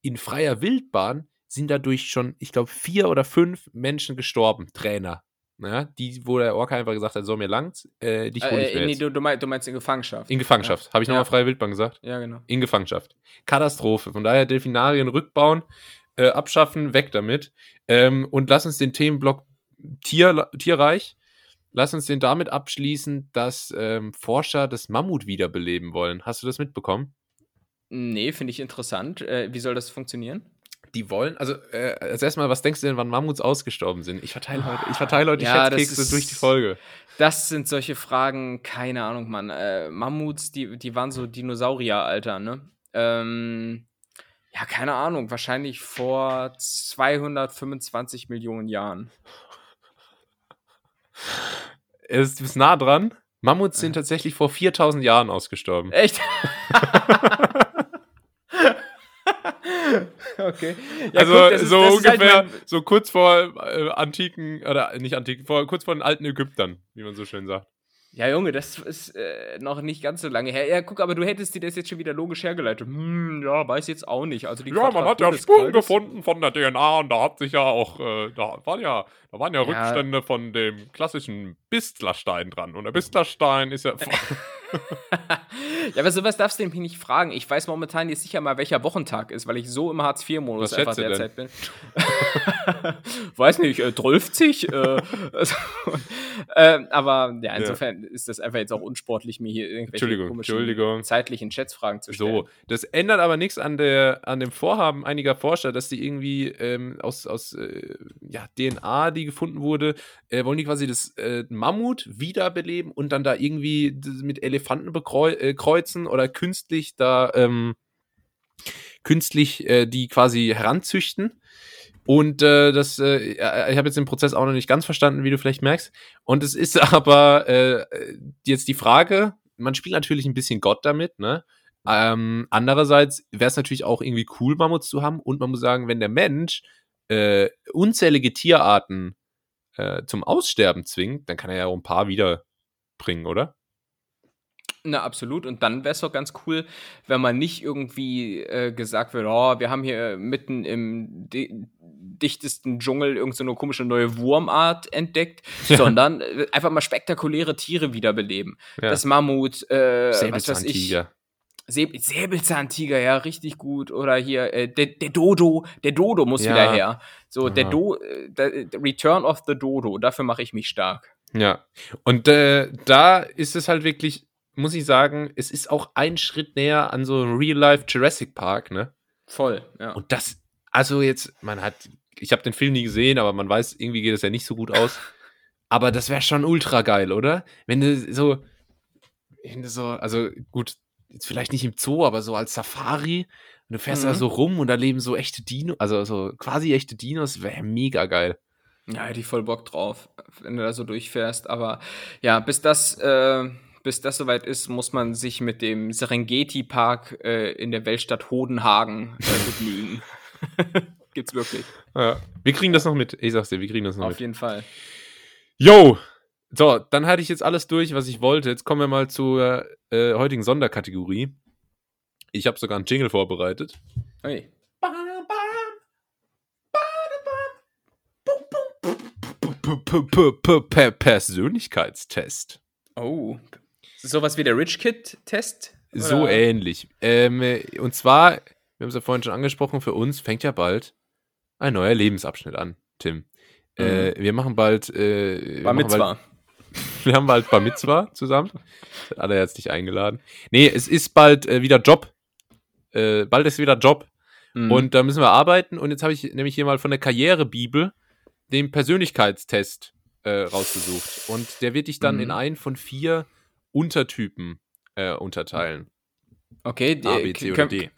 In freier Wildbahn sind dadurch schon, ich glaube, vier oder fünf Menschen gestorben, Trainer ja, die, wo der Orca einfach gesagt hat, so mir langt, äh, dich hole ich äh, nee, du, du, meinst, du, meinst, in Gefangenschaft. In Gefangenschaft. Ja. Habe ich nochmal ja. freie Wildbahn gesagt? Ja, genau. In Gefangenschaft. Katastrophe. Von daher Delfinarien rückbauen, äh, abschaffen, weg damit. Ähm, und lass uns den Themenblock Tier, Tierreich, lass uns den damit abschließen, dass ähm, Forscher das Mammut wiederbeleben wollen. Hast du das mitbekommen? Nee, finde ich interessant. Äh, wie soll das funktionieren? Die wollen, also, äh, also erstmal, was denkst du denn, wann Mammuts ausgestorben sind? Ich verteile heute, ich verteile heute ja, die Schätzkekse durch die Folge. Das sind solche Fragen, keine Ahnung, Mann. Äh, Mammuts, die, die waren so Dinosaurier-Alter, ne? Ähm, ja, keine Ahnung, wahrscheinlich vor 225 Millionen Jahren. Es ist nah dran. Mammuts sind tatsächlich vor 4000 Jahren ausgestorben. Echt? [laughs] [laughs] [laughs] okay. Ja, also guck, ist, so halt ungefähr, halt so kurz vor äh, antiken, oder nicht antiken, vor, kurz vor den alten Ägyptern, wie man so schön sagt. Ja, Junge, das ist äh, noch nicht ganz so lange her. Ja, guck, aber du hättest dir das jetzt schon wieder logisch hergeleitet. Hm, ja, weiß jetzt auch nicht. Also die ja, man hat ja Spuren gefunden von der DNA und da hat sich ja auch, äh, da waren ja, da waren ja, ja, Rückstände von dem klassischen Bistlerstein dran. Und der Bistlerstein ist ja. [laughs] [laughs] ja, aber sowas darfst du nämlich nicht fragen. Ich weiß momentan jetzt sicher mal, welcher Wochentag ist, weil ich so im Hartz-IV-Modus einfach derzeit bin. [laughs] weiß nicht, äh, 12? äh, [laughs] äh, aber ja, insofern ja. ist das einfach jetzt auch unsportlich, mir hier irgendwelche Entschuldigung, Entschuldigung. zeitlichen Chats-Fragen zu stellen. So, das ändert aber nichts an, der, an dem Vorhaben einiger Forscher, dass die irgendwie ähm, aus, aus äh, ja, DNA, die gefunden wurde, äh, wollen die quasi das äh, Mammut wiederbeleben und dann da irgendwie mit Elefanten bekreuzen äh, oder künstlich da ähm, künstlich äh, die quasi heranzüchten. Und äh, das, äh, ich habe jetzt den Prozess auch noch nicht ganz verstanden, wie du vielleicht merkst. Und es ist [laughs] aber äh, jetzt die Frage, man spielt natürlich ein bisschen Gott damit, ne? Ähm, andererseits wäre es natürlich auch irgendwie cool, Mammuts zu haben. Und man muss sagen, wenn der Mensch äh, unzählige Tierarten äh, zum Aussterben zwingt, dann kann er ja auch ein paar wiederbringen, oder? Na, absolut. Und dann wäre es doch ganz cool, wenn man nicht irgendwie äh, gesagt wird, oh, wir haben hier mitten im di dichtesten Dschungel irgendeine so komische neue Wurmart entdeckt, [laughs] ja. sondern äh, einfach mal spektakuläre Tiere wiederbeleben. Ja. Das Mammut, äh, was weiß ich. Säbelzahntiger, ja, richtig gut. Oder hier, äh, der, der, Dodo, der Dodo muss ja. wieder her. So, der Do, äh, der Return of the Dodo, dafür mache ich mich stark. Ja, und äh, da ist es halt wirklich muss ich sagen, es ist auch ein Schritt näher an so Real-Life Jurassic Park, ne? Voll, ja. Und das, also jetzt, man hat, ich habe den Film nie gesehen, aber man weiß, irgendwie geht es ja nicht so gut aus. [laughs] aber das wäre schon ultra geil, oder? Wenn du so, wenn du so, also gut, jetzt vielleicht nicht im Zoo, aber so als Safari. Und du fährst mhm. da so rum und da leben so echte Dinos, also so quasi echte Dinos, wäre mega geil. Ja, hätte ich voll Bock drauf, wenn du da so durchfährst. Aber ja, bis das äh, bis das soweit ist, muss man sich mit dem Serengeti-Park äh, in der Weltstadt Hodenhagen äh, [laughs] begnügen. [laughs] Gibt's wirklich. Ja. Wir kriegen das noch mit. Ich sag's dir, wir kriegen das noch Auf mit. Auf jeden Fall. Yo! So, dann hatte ich jetzt alles durch, was ich wollte. Jetzt kommen wir mal zur äh, heutigen Sonderkategorie. Ich habe sogar einen Jingle vorbereitet. Hey. Persönlichkeitstest. Oh, Sowas wie der Rich Kid-Test? So ähnlich. Ähm, und zwar, wir haben es ja vorhin schon angesprochen, für uns fängt ja bald ein neuer Lebensabschnitt an, Tim. Äh, mhm. Äh, wir machen bald. Äh, Bar Mitzwa. [laughs] wir haben bald Bar Mitzwa zusammen. Alle herzlich eingeladen. Nee, es ist bald äh, wieder Job. Äh, bald ist wieder Job. Mhm. Und da müssen wir arbeiten. Und jetzt habe ich nämlich hier mal von der Karrierebibel den Persönlichkeitstest äh, rausgesucht. Und der wird dich dann mhm. in einen von vier Untertypen äh, unterteilen. Okay, die, A, B, C oder D.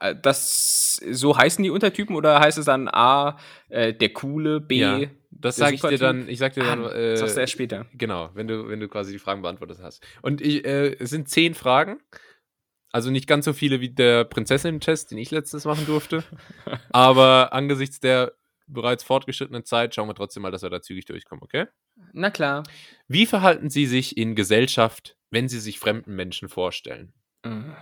Äh, das, so heißen die Untertypen oder heißt es dann A, äh, der coole, B, ja, das sage ich dir dann, ich sag dir dann, ah, äh, sagst du erst später. Genau, wenn du, wenn du quasi die Fragen beantwortet hast. Und ich, äh, es sind zehn Fragen. Also nicht ganz so viele wie der Prinzessin-Test, den ich letztens machen durfte. [laughs] aber angesichts der bereits fortgeschrittenen Zeit schauen wir trotzdem mal, dass wir da zügig durchkommen, okay? Na klar. Wie verhalten Sie sich in Gesellschaft, wenn Sie sich fremden Menschen vorstellen? Mhm.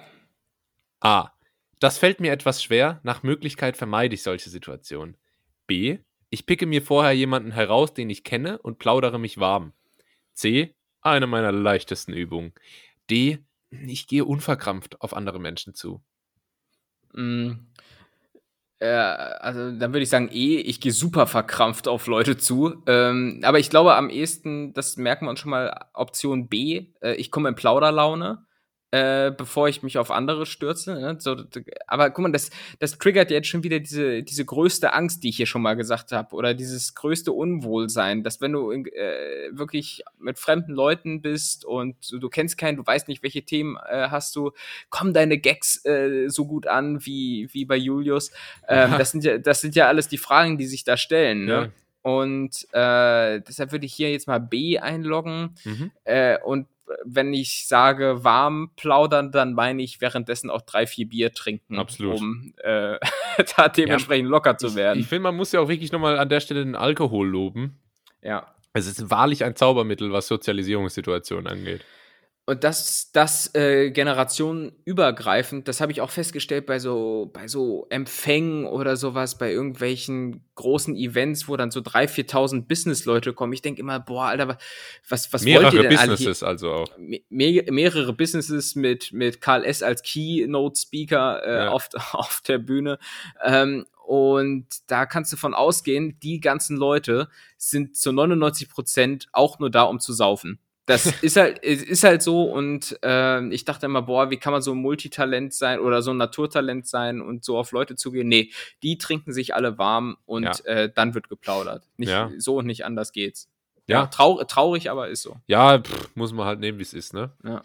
A. Das fällt mir etwas schwer. Nach Möglichkeit vermeide ich solche Situationen. B. Ich picke mir vorher jemanden heraus, den ich kenne und plaudere mich warm. C. Eine meiner leichtesten Übungen. D. Ich gehe unverkrampft auf andere Menschen zu. Mhm. Äh, also dann würde ich sagen, eh, ich gehe super verkrampft auf Leute zu. Ähm, aber ich glaube am ehesten, das merken wir uns schon mal, Option B, äh, ich komme in Plauderlaune. Äh, bevor ich mich auf andere stürze. Ne? So, aber guck mal, das, das triggert jetzt schon wieder diese, diese größte Angst, die ich hier schon mal gesagt habe, oder dieses größte Unwohlsein, dass wenn du äh, wirklich mit fremden Leuten bist und du, du, kennst keinen, du weißt nicht, welche Themen äh, hast du, kommen deine Gags äh, so gut an wie, wie bei Julius. Ähm, das, sind ja, das sind ja alles die Fragen, die sich da stellen. Ne? Ja. Und äh, deshalb würde ich hier jetzt mal B einloggen mhm. äh, und wenn ich sage warm plaudern, dann meine ich währenddessen auch drei, vier Bier trinken, Absolut. um äh, [laughs] da dementsprechend ja, locker zu werden. Ich, ich finde, man muss ja auch wirklich nochmal an der Stelle den Alkohol loben. Ja. Es ist wahrlich ein Zaubermittel, was Sozialisierungssituationen angeht. Und das, das äh, generationenübergreifend, das habe ich auch festgestellt bei so, bei so Empfängen oder sowas, bei irgendwelchen großen Events, wo dann so 3.000, 4.000 Business-Leute kommen. Ich denke immer, boah, Alter, was, was mehrere wollt ihr denn Businesses also auch. Me mehrere Businesses mit, mit Karl S. als Keynote-Speaker äh, ja. auf, [laughs] auf der Bühne. Ähm, und da kannst du von ausgehen, die ganzen Leute sind zu 99 Prozent auch nur da, um zu saufen das [laughs] ist halt, ist halt so und äh, ich dachte immer, boah, wie kann man so ein Multitalent sein oder so ein Naturtalent sein und so auf Leute zugehen? Nee, die trinken sich alle warm und ja. äh, dann wird geplaudert. Nicht ja. so und nicht anders geht's. Ja, ja trau traurig, aber ist so. Ja, pff, muss man halt nehmen, wie es ist, ne? Ja.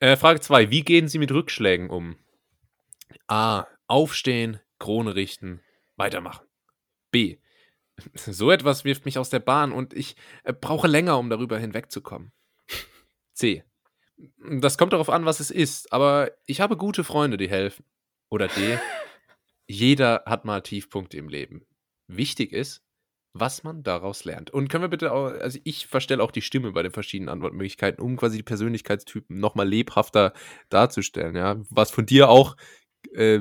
Äh, Frage 2. Wie gehen Sie mit Rückschlägen um? A. Aufstehen, Krone richten, weitermachen. B. So etwas wirft mich aus der Bahn und ich äh, brauche länger, um darüber hinwegzukommen. C. Das kommt darauf an, was es ist, aber ich habe gute Freunde, die helfen. Oder D. [laughs] Jeder hat mal Tiefpunkte im Leben. Wichtig ist, was man daraus lernt. Und können wir bitte auch, also ich verstelle auch die Stimme bei den verschiedenen Antwortmöglichkeiten, um quasi die Persönlichkeitstypen nochmal lebhafter darzustellen, ja. Was von dir auch äh,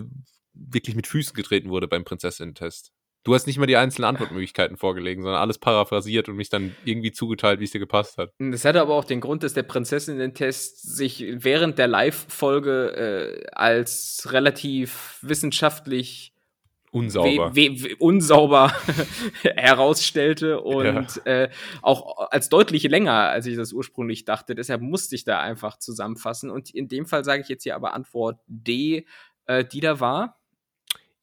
wirklich mit Füßen getreten wurde beim Prinzessinnen-Test. Du hast nicht mal die einzelnen Antwortmöglichkeiten vorgelegen, sondern alles paraphrasiert und mich dann irgendwie zugeteilt, wie es dir gepasst hat. Das hatte aber auch den Grund, dass der Prinzessinnen-Test sich während der Live-Folge äh, als relativ wissenschaftlich unsauber, we we unsauber [laughs] herausstellte und ja. äh, auch als deutlich länger, als ich das ursprünglich dachte. Deshalb musste ich da einfach zusammenfassen. Und in dem Fall sage ich jetzt hier aber Antwort D, äh, die da war.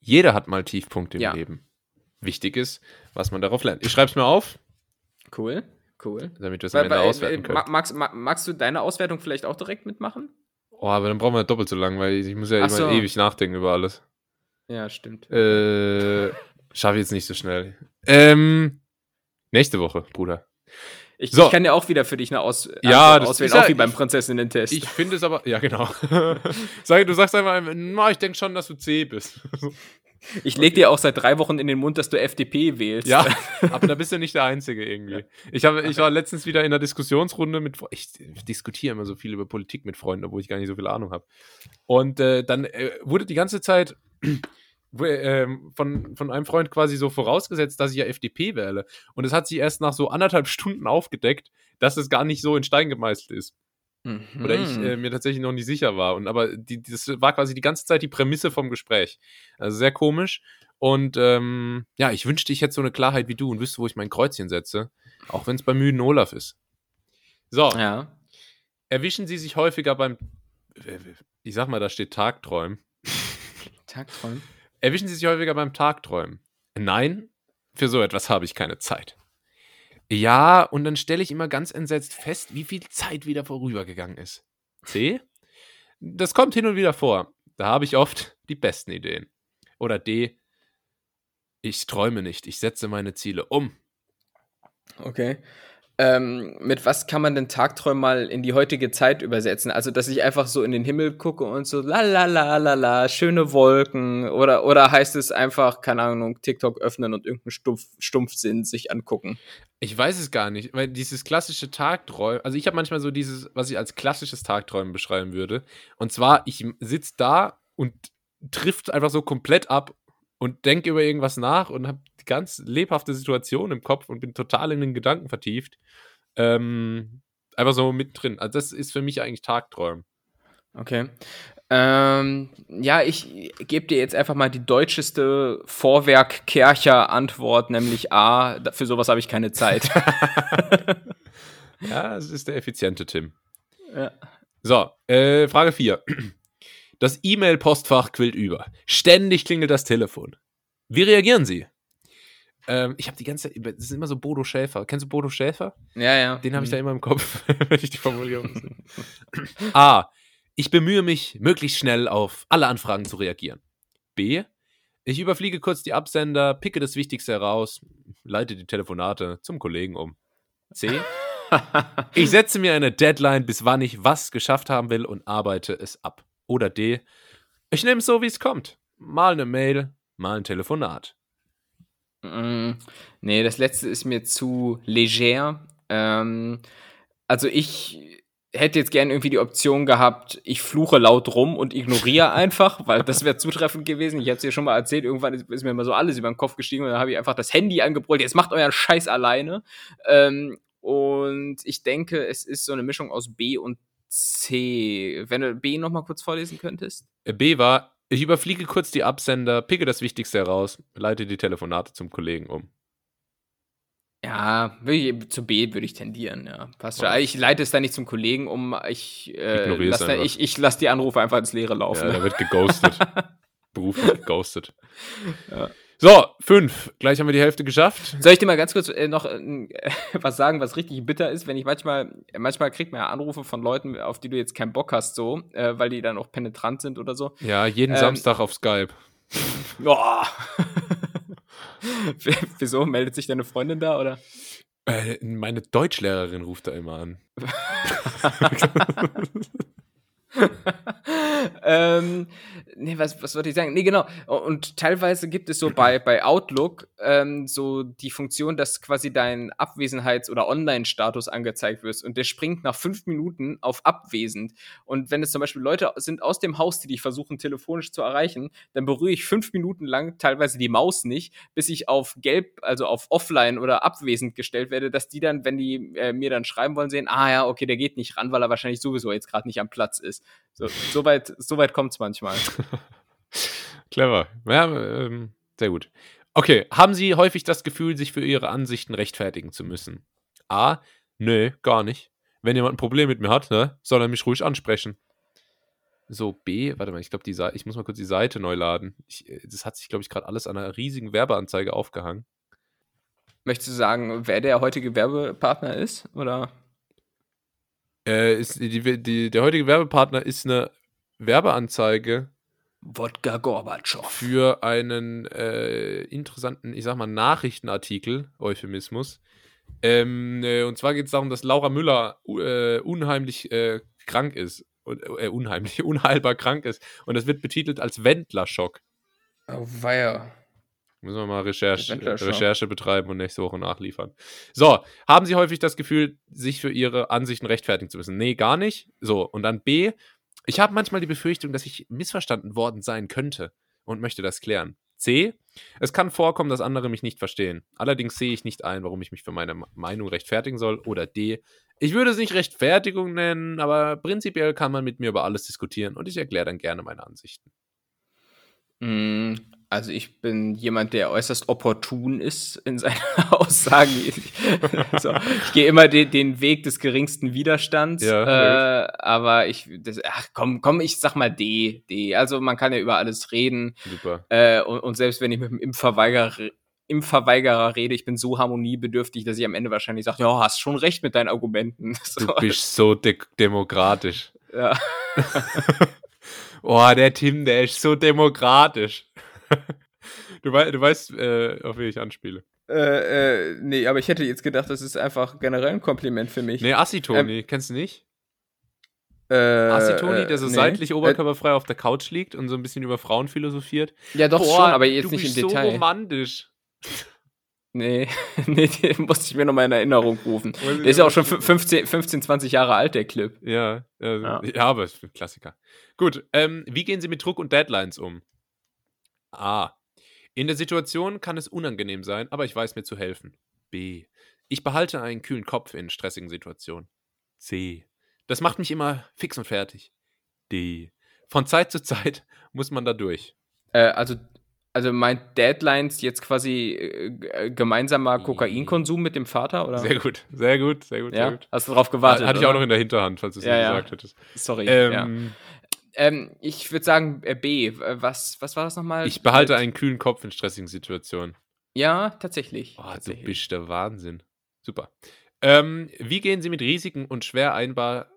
Jeder hat mal Tiefpunkte im ja. Leben wichtig ist, was man darauf lernt. Ich schreibe es mir auf. Cool, cool. Damit wir es am Ende auswerten können. Magst, magst, du deine Auswertung vielleicht auch direkt mitmachen? Oh, aber dann brauchen wir doppelt so lang, weil ich muss ja immer so. ewig nachdenken über alles. Ja, stimmt. Äh, Schaffe ich jetzt nicht so schnell. Ähm, nächste Woche, Bruder. Ich, so. ich, kann ja auch wieder für dich eine Aus ja, Antwort auswählen, auch wie beim Prinzessinnen-Test. Ich finde es aber, ja genau. [laughs] Sag, du sagst einfach, na, ich denke schon, dass du C bist. [laughs] Ich leg dir auch seit drei Wochen in den Mund, dass du FDP wählst. Ja, [laughs] aber da bist du nicht der Einzige irgendwie. Ich, hab, ich war letztens wieder in einer Diskussionsrunde mit, ich diskutiere immer so viel über Politik mit Freunden, obwohl ich gar nicht so viel Ahnung habe. Und äh, dann äh, wurde die ganze Zeit [clears throat] äh, von, von einem Freund quasi so vorausgesetzt, dass ich ja FDP wähle. Und es hat sich erst nach so anderthalb [laughs] Stunden aufgedeckt, dass es gar nicht so in Stein gemeißelt ist. Mhm. Oder ich äh, mir tatsächlich noch nicht sicher war. Und aber die, das war quasi die ganze Zeit die Prämisse vom Gespräch. Also sehr komisch. Und ähm, ja, ich wünschte, ich hätte so eine Klarheit wie du und wüsste, wo ich mein Kreuzchen setze. Auch wenn es bei müden Olaf ist. So. Ja. Erwischen Sie sich häufiger beim. Ich sag mal, da steht Tagträumen. Tagträumen? Erwischen Sie sich häufiger beim Tagträumen? Nein, für so etwas habe ich keine Zeit. Ja, und dann stelle ich immer ganz entsetzt fest, wie viel Zeit wieder vorübergegangen ist. C. Das kommt hin und wieder vor. Da habe ich oft [laughs] die besten Ideen. Oder D. Ich träume nicht, ich setze meine Ziele um. Okay. Ähm, mit was kann man denn Tagträumen mal in die heutige Zeit übersetzen? Also, dass ich einfach so in den Himmel gucke und so la la la la la, schöne Wolken oder, oder heißt es einfach, keine Ahnung, TikTok öffnen und irgendeinen Stumpf, Stumpfsinn sich angucken? Ich weiß es gar nicht, weil dieses klassische Tagträumen, also ich habe manchmal so dieses, was ich als klassisches Tagträumen beschreiben würde. Und zwar, ich sitze da und trifft einfach so komplett ab und denke über irgendwas nach und habe ganz lebhafte Situation im Kopf und bin total in den Gedanken vertieft. Ähm, einfach so mittendrin. Also das ist für mich eigentlich Tagträumen. Okay. Ähm, ja, ich gebe dir jetzt einfach mal die deutscheste Vorwerk-Kercher-Antwort, nämlich A. Für sowas habe ich keine Zeit. [laughs] ja, es ist der effiziente Tim. Ja. So, äh, Frage 4. Das E-Mail-Postfach quillt über. Ständig klingelt das Telefon. Wie reagieren Sie? Ähm, ich habe die ganze Zeit, das ist immer so Bodo Schäfer. Kennst du Bodo Schäfer? Ja, ja. Den habe ich da immer im Kopf, [laughs] wenn ich die Formulierung sehe. A. Ich bemühe mich, möglichst schnell auf alle Anfragen zu reagieren. B. Ich überfliege kurz die Absender, picke das Wichtigste heraus, leite die Telefonate zum Kollegen um. C. Ich setze mir eine Deadline, bis wann ich was geschafft haben will und arbeite es ab. Oder D. Ich nehme es so, wie es kommt. Mal eine Mail, mal ein Telefonat. Mm, nee, das letzte ist mir zu leger. Ähm, also ich hätte jetzt gerne irgendwie die Option gehabt, ich fluche laut rum und ignoriere [laughs] einfach, weil das wäre zutreffend gewesen. Ich habe es dir schon mal erzählt, irgendwann ist, ist, mir mal so alles über den Kopf gestiegen und dann habe ich einfach das Handy angebrüllt, jetzt macht euren Scheiß alleine. Ähm, und ich denke, es ist so eine Mischung aus B und C. Wenn du B nochmal kurz vorlesen könntest. Äh, B war, ich überfliege kurz die Absender, picke das Wichtigste heraus, leite die Telefonate zum Kollegen um. Ja, ich, zu B würde ich tendieren, ja. Passt schon. Ich leite es da nicht zum Kollegen um, ich, äh, lass da, ich, ich lasse die Anrufe einfach ins Leere laufen. Ja, da wird geghostet. [laughs] Beruflich geghostet. Ja. So, fünf. Gleich haben wir die Hälfte geschafft. Soll ich dir mal ganz kurz äh, noch äh, [laughs] was sagen, was richtig bitter ist, wenn ich manchmal, manchmal kriegt man ja Anrufe von Leuten, auf die du jetzt keinen Bock hast, so, äh, weil die dann auch penetrant sind oder so. Ja, jeden ähm, Samstag auf Skype. [laughs] Boah. [laughs] Wieso? Meldet sich deine Freundin da, oder? Äh, meine Deutschlehrerin ruft da immer an. ähm, nee, was, was wollte ich sagen? Nee, genau. Und teilweise gibt es so bei, bei Outlook ähm, so die Funktion, dass quasi dein Abwesenheits- oder Online-Status angezeigt wird und der springt nach fünf Minuten auf abwesend. Und wenn es zum Beispiel Leute sind aus dem Haus, die dich versuchen telefonisch zu erreichen, dann berühre ich fünf Minuten lang teilweise die Maus nicht, bis ich auf gelb, also auf offline oder abwesend gestellt werde, dass die dann, wenn die äh, mir dann schreiben wollen, sehen, ah ja, okay, der geht nicht ran, weil er wahrscheinlich sowieso jetzt gerade nicht am Platz ist. So, so weit, so weit kommt es manchmal. [laughs] [laughs] Clever. Ja, ähm, sehr gut. Okay, haben Sie häufig das Gefühl, sich für Ihre Ansichten rechtfertigen zu müssen? A. Nö, gar nicht. Wenn jemand ein Problem mit mir hat, ne, soll er mich ruhig ansprechen. So, B, warte mal, ich glaube, ich muss mal kurz die Seite neu laden. Ich, äh, das hat sich, glaube ich, gerade alles an einer riesigen Werbeanzeige aufgehangen. Möchtest du sagen, wer der heutige Werbepartner ist? Oder? Äh, ist die, die, der heutige Werbepartner ist eine Werbeanzeige. Wodka Gorbatschow. Für einen äh, interessanten, ich sag mal, Nachrichtenartikel, Euphemismus. Ähm, äh, und zwar geht es darum, dass Laura Müller äh, unheimlich äh, krank ist. Äh, unheimlich, [laughs] unheilbar krank ist. Und das wird betitelt als Wendlerschock. Oh, weia. Müssen wir mal Recherche, Recherche betreiben und nächste Woche nachliefern. So, haben Sie häufig das Gefühl, sich für Ihre Ansichten rechtfertigen zu müssen? Nee, gar nicht. So, und dann B, ich habe manchmal die Befürchtung, dass ich missverstanden worden sein könnte und möchte das klären. C, es kann vorkommen, dass andere mich nicht verstehen. Allerdings sehe ich nicht ein, warum ich mich für meine Meinung rechtfertigen soll. Oder D, ich würde es nicht Rechtfertigung nennen, aber prinzipiell kann man mit mir über alles diskutieren und ich erkläre dann gerne meine Ansichten. Mm, also ich bin jemand, der äußerst opportun ist in seinen [laughs] Aussagen. also, ich gehe immer den, den, Weg des geringsten Widerstands. Ja, äh, aber ich, das, ach komm, komm, ich sag mal D, D. Also man kann ja über alles reden. Super. Äh, und, und, selbst wenn ich mit dem Impfverweigerer, Impfverweigerer rede, ich bin so harmoniebedürftig, dass ich am Ende wahrscheinlich sage, ja, hast schon recht mit deinen Argumenten. [laughs] So. Du bist so de demokratisch. Ja. [laughs] oh, der Tim, der ist so demokratisch. Du, wei du weißt, äh, auf wen ich anspiele. Äh, äh, nee, aber ich hätte jetzt gedacht, das ist einfach generell ein Kompliment für mich. Nee, Assitoni, ähm, kennst du nicht? Äh, Assitoni, der so nee. seitlich oberkörperfrei auf der Couch liegt und so ein bisschen über Frauen philosophiert. Ja, doch Boah, schon, aber jetzt nicht im Detail. Du bist so romantisch. [laughs] Nee, [laughs] nee, den musste ich mir nochmal in Erinnerung rufen. Der ist ja auch schon 15, 15, 20 Jahre alt, der Clip. Ja, äh, ja. ja aber es ist ein Klassiker. Gut, ähm, wie gehen Sie mit Druck und Deadlines um? A. In der Situation kann es unangenehm sein, aber ich weiß mir zu helfen. B. Ich behalte einen kühlen Kopf in stressigen Situationen. C. Das macht mich immer fix und fertig. D. Von Zeit zu Zeit [laughs] muss man da durch. Äh, also Also meint Deadlines jetzt quasi äh, gemeinsamer Kokainkonsum mit dem Vater, oder? Sehr gut, sehr gut, sehr gut, ja? sehr gut. Hast du darauf gewartet? Hatte ich auch noch in der Hinterhand, falls du es ja, nicht ja. gesagt hättest. Sorry. Ähm, ja. Ähm, ich würde sagen äh, B. Was, was war das nochmal? Ich behalte einen kühlen Kopf in stressigen Situationen. Ja, tatsächlich. Oh, tatsächlich. du bist der Wahnsinn. Super. Ähm, wie gehen Sie mit Risiken und schwer einbar...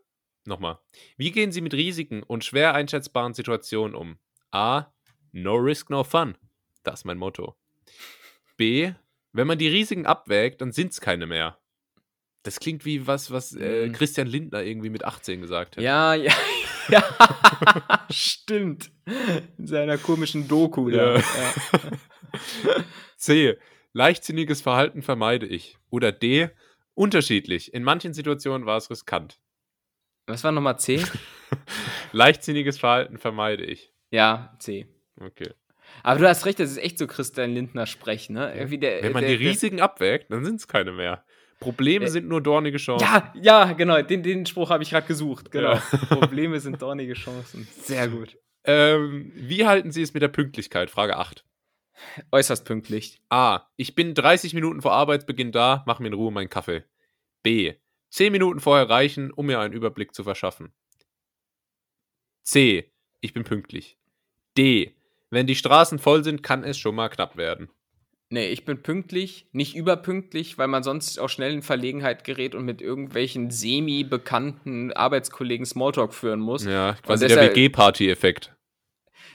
Nochmal. Wie gehen Sie mit Risiken und schwer einschätzbaren Situationen um? A. No risk, no fun. Das ist mein Motto. B. Wenn man die Risiken abwägt, dann sind es keine mehr. Das klingt wie was, was äh, Mhm. Christian Lindner irgendwie mit 18 gesagt hat. Ja, [laughs] ja, ja. [laughs] Stimmt. In seiner komischen Doku. Ja. Ja. [laughs] C. Leichtsinniges Verhalten vermeide ich. Oder D. Unterschiedlich. In manchen Situationen war es riskant. Was war nochmal C? [laughs] Leichtsinniges Verhalten vermeide ich. Ja, C. Okay. Aber du hast recht, das ist echt so Christian Lindner Sprech, ne? Irgendwie der, Wenn man der, die Risiken abwägt, dann sind es keine mehr. Probleme Äh, sind nur dornige Chancen. Ja, ja, genau. Den, den Spruch habe ich gerade gesucht. Genau. Ja. [laughs] Probleme sind dornige Chancen. Sehr gut. Ähm, wie halten Sie es mit der Pünktlichkeit? Frage 8. Äußerst pünktlich. A. Ich bin 30 Minuten vor Arbeitsbeginn da, mach mir in Ruhe meinen Kaffee. B. 10 Minuten vorher reichen, um mir einen Überblick zu verschaffen. C. Ich bin pünktlich. D. Wenn die Straßen voll sind, kann es schon mal knapp werden. Nee, ich bin pünktlich, nicht überpünktlich, weil man sonst auch schnell in Verlegenheit gerät und mit irgendwelchen semi-bekannten Arbeitskollegen Smalltalk führen muss. Ja, quasi der WG-Party-Effekt.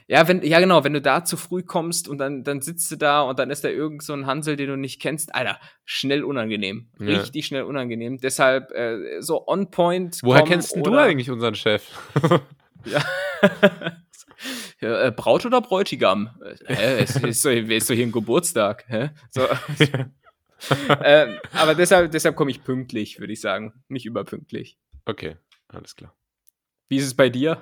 Ja, wenn, ja, genau, wenn du da zu früh kommst und dann, dann sitzt du da und dann ist da irgend so ein Hansel, den du nicht kennst, Alter, schnell unangenehm. Ja. Richtig schnell unangenehm. Deshalb äh, so on point. Woher kommen kennst du eigentlich unseren Chef? Ja. [laughs] [laughs] äh, Braut oder Bräutigam? Äh? Ist, ist, doch, ist doch hier ein Geburtstag. Hä? So. [laughs] ähm, aber deshalb, deshalb komme ich pünktlich, würde ich sagen. Nicht überpünktlich. okay, alles klar. Wie ist es bei dir?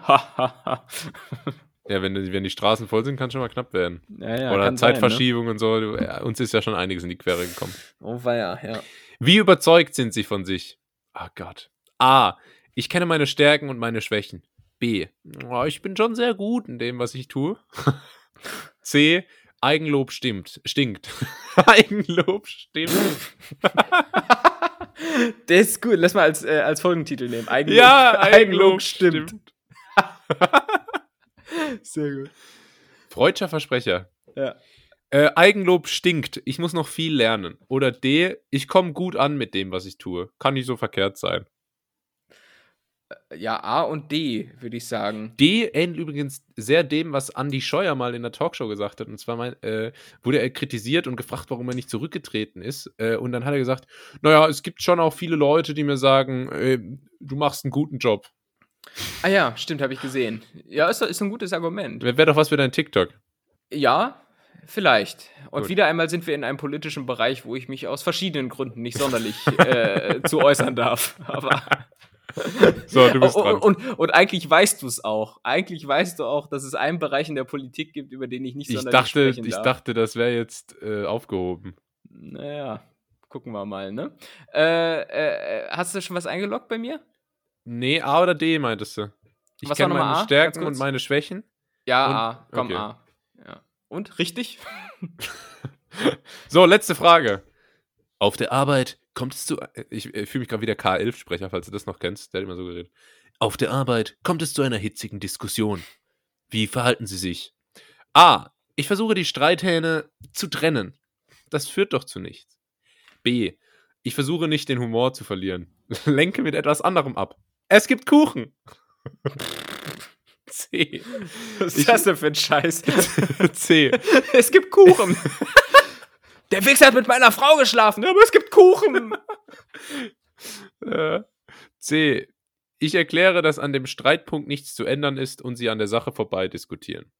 Ja, wenn, wenn die Straßen voll sind, kann schon mal knapp werden. ja, ja, Oder kann sein, Zeitverschiebung und so. Du, ja, uns ist ja schon einiges in die Quere gekommen. Ne? Oh, weia, ja. Wie überzeugt sind sie von sich? Ah Gott. A. Ich kenne meine Stärken und meine Schwächen. B. Oh, ich bin schon sehr gut in dem, was ich tue. [laughs] C. Eigenlob stimmt. Stinkt. [laughs] Eigenlob stimmt. [laughs] Der ist gut. Lass mal als, äh, als Folgentitel nehmen. Eigenlob, ja, Eigenlob stimmt. Sehr gut. Freudscher Versprecher. Ja. Äh, Eigenlob stinkt. Ich muss noch viel lernen. Oder D. Ich komme gut an mit dem, was ich tue. Kann nicht so verkehrt sein. Ja, A und D, würde ich sagen. D ähnelt übrigens sehr dem, was Andy Scheuer mal in der Talkshow gesagt hat. Und zwar mein, äh, wurde er kritisiert und gefragt, warum er nicht zurückgetreten ist. Äh, und dann hat er gesagt, naja, es gibt schon auch viele Leute, die mir sagen, äh, du machst einen guten Job. Ah ja, stimmt, habe ich gesehen. Ja, ist, ist ein gutes Argument. Wäre wär doch was für dein TikTok. Ja, vielleicht. Und Gut. wieder einmal sind wir in einem politischen Bereich, wo ich mich aus verschiedenen Gründen nicht sonderlich äh, [laughs] zu äußern darf. Aber [laughs] So, du bist und, dran. und, und eigentlich weißt du es auch. Eigentlich weißt du auch, dass es einen Bereich in der Politik gibt, über den ich nicht ich dachte, ich darf. dachte, das wäre jetzt äh, aufgehoben. Naja, gucken wir mal, ne? Äh, äh, hast du schon was eingeloggt bei mir? Nee, A oder D meintest du? Ich kenne meine A? Stärken und meine Schwächen. Ja, Und- A. Komm, okay. A. Ja. Und? Richtig? [laughs] [laughs] So, letzte Frage. Auf der Arbeit kommt es zu. Ich, ich fühle mich gerade wie der K11-Sprecher, falls du das noch kennst. Der hat immer so geredet. Auf der Arbeit kommt es zu einer hitzigen Diskussion. Wie verhalten Sie sich? A. Ich versuche die Streithähne zu trennen. Das führt doch zu nichts. B. Ich versuche nicht den Humor zu verlieren. [laughs] Lenke mit etwas anderem ab. Es gibt Kuchen. [laughs] C. Was Ich- ist das denn für ein Scheiß? [laughs] C. es gibt Kuchen. Der Wichser hat mit meiner Frau geschlafen, aber es gibt Kuchen. [laughs] Äh, C. Ich erkläre, dass an dem Streitpunkt nichts zu ändern ist und sie an der Sache vorbei diskutieren.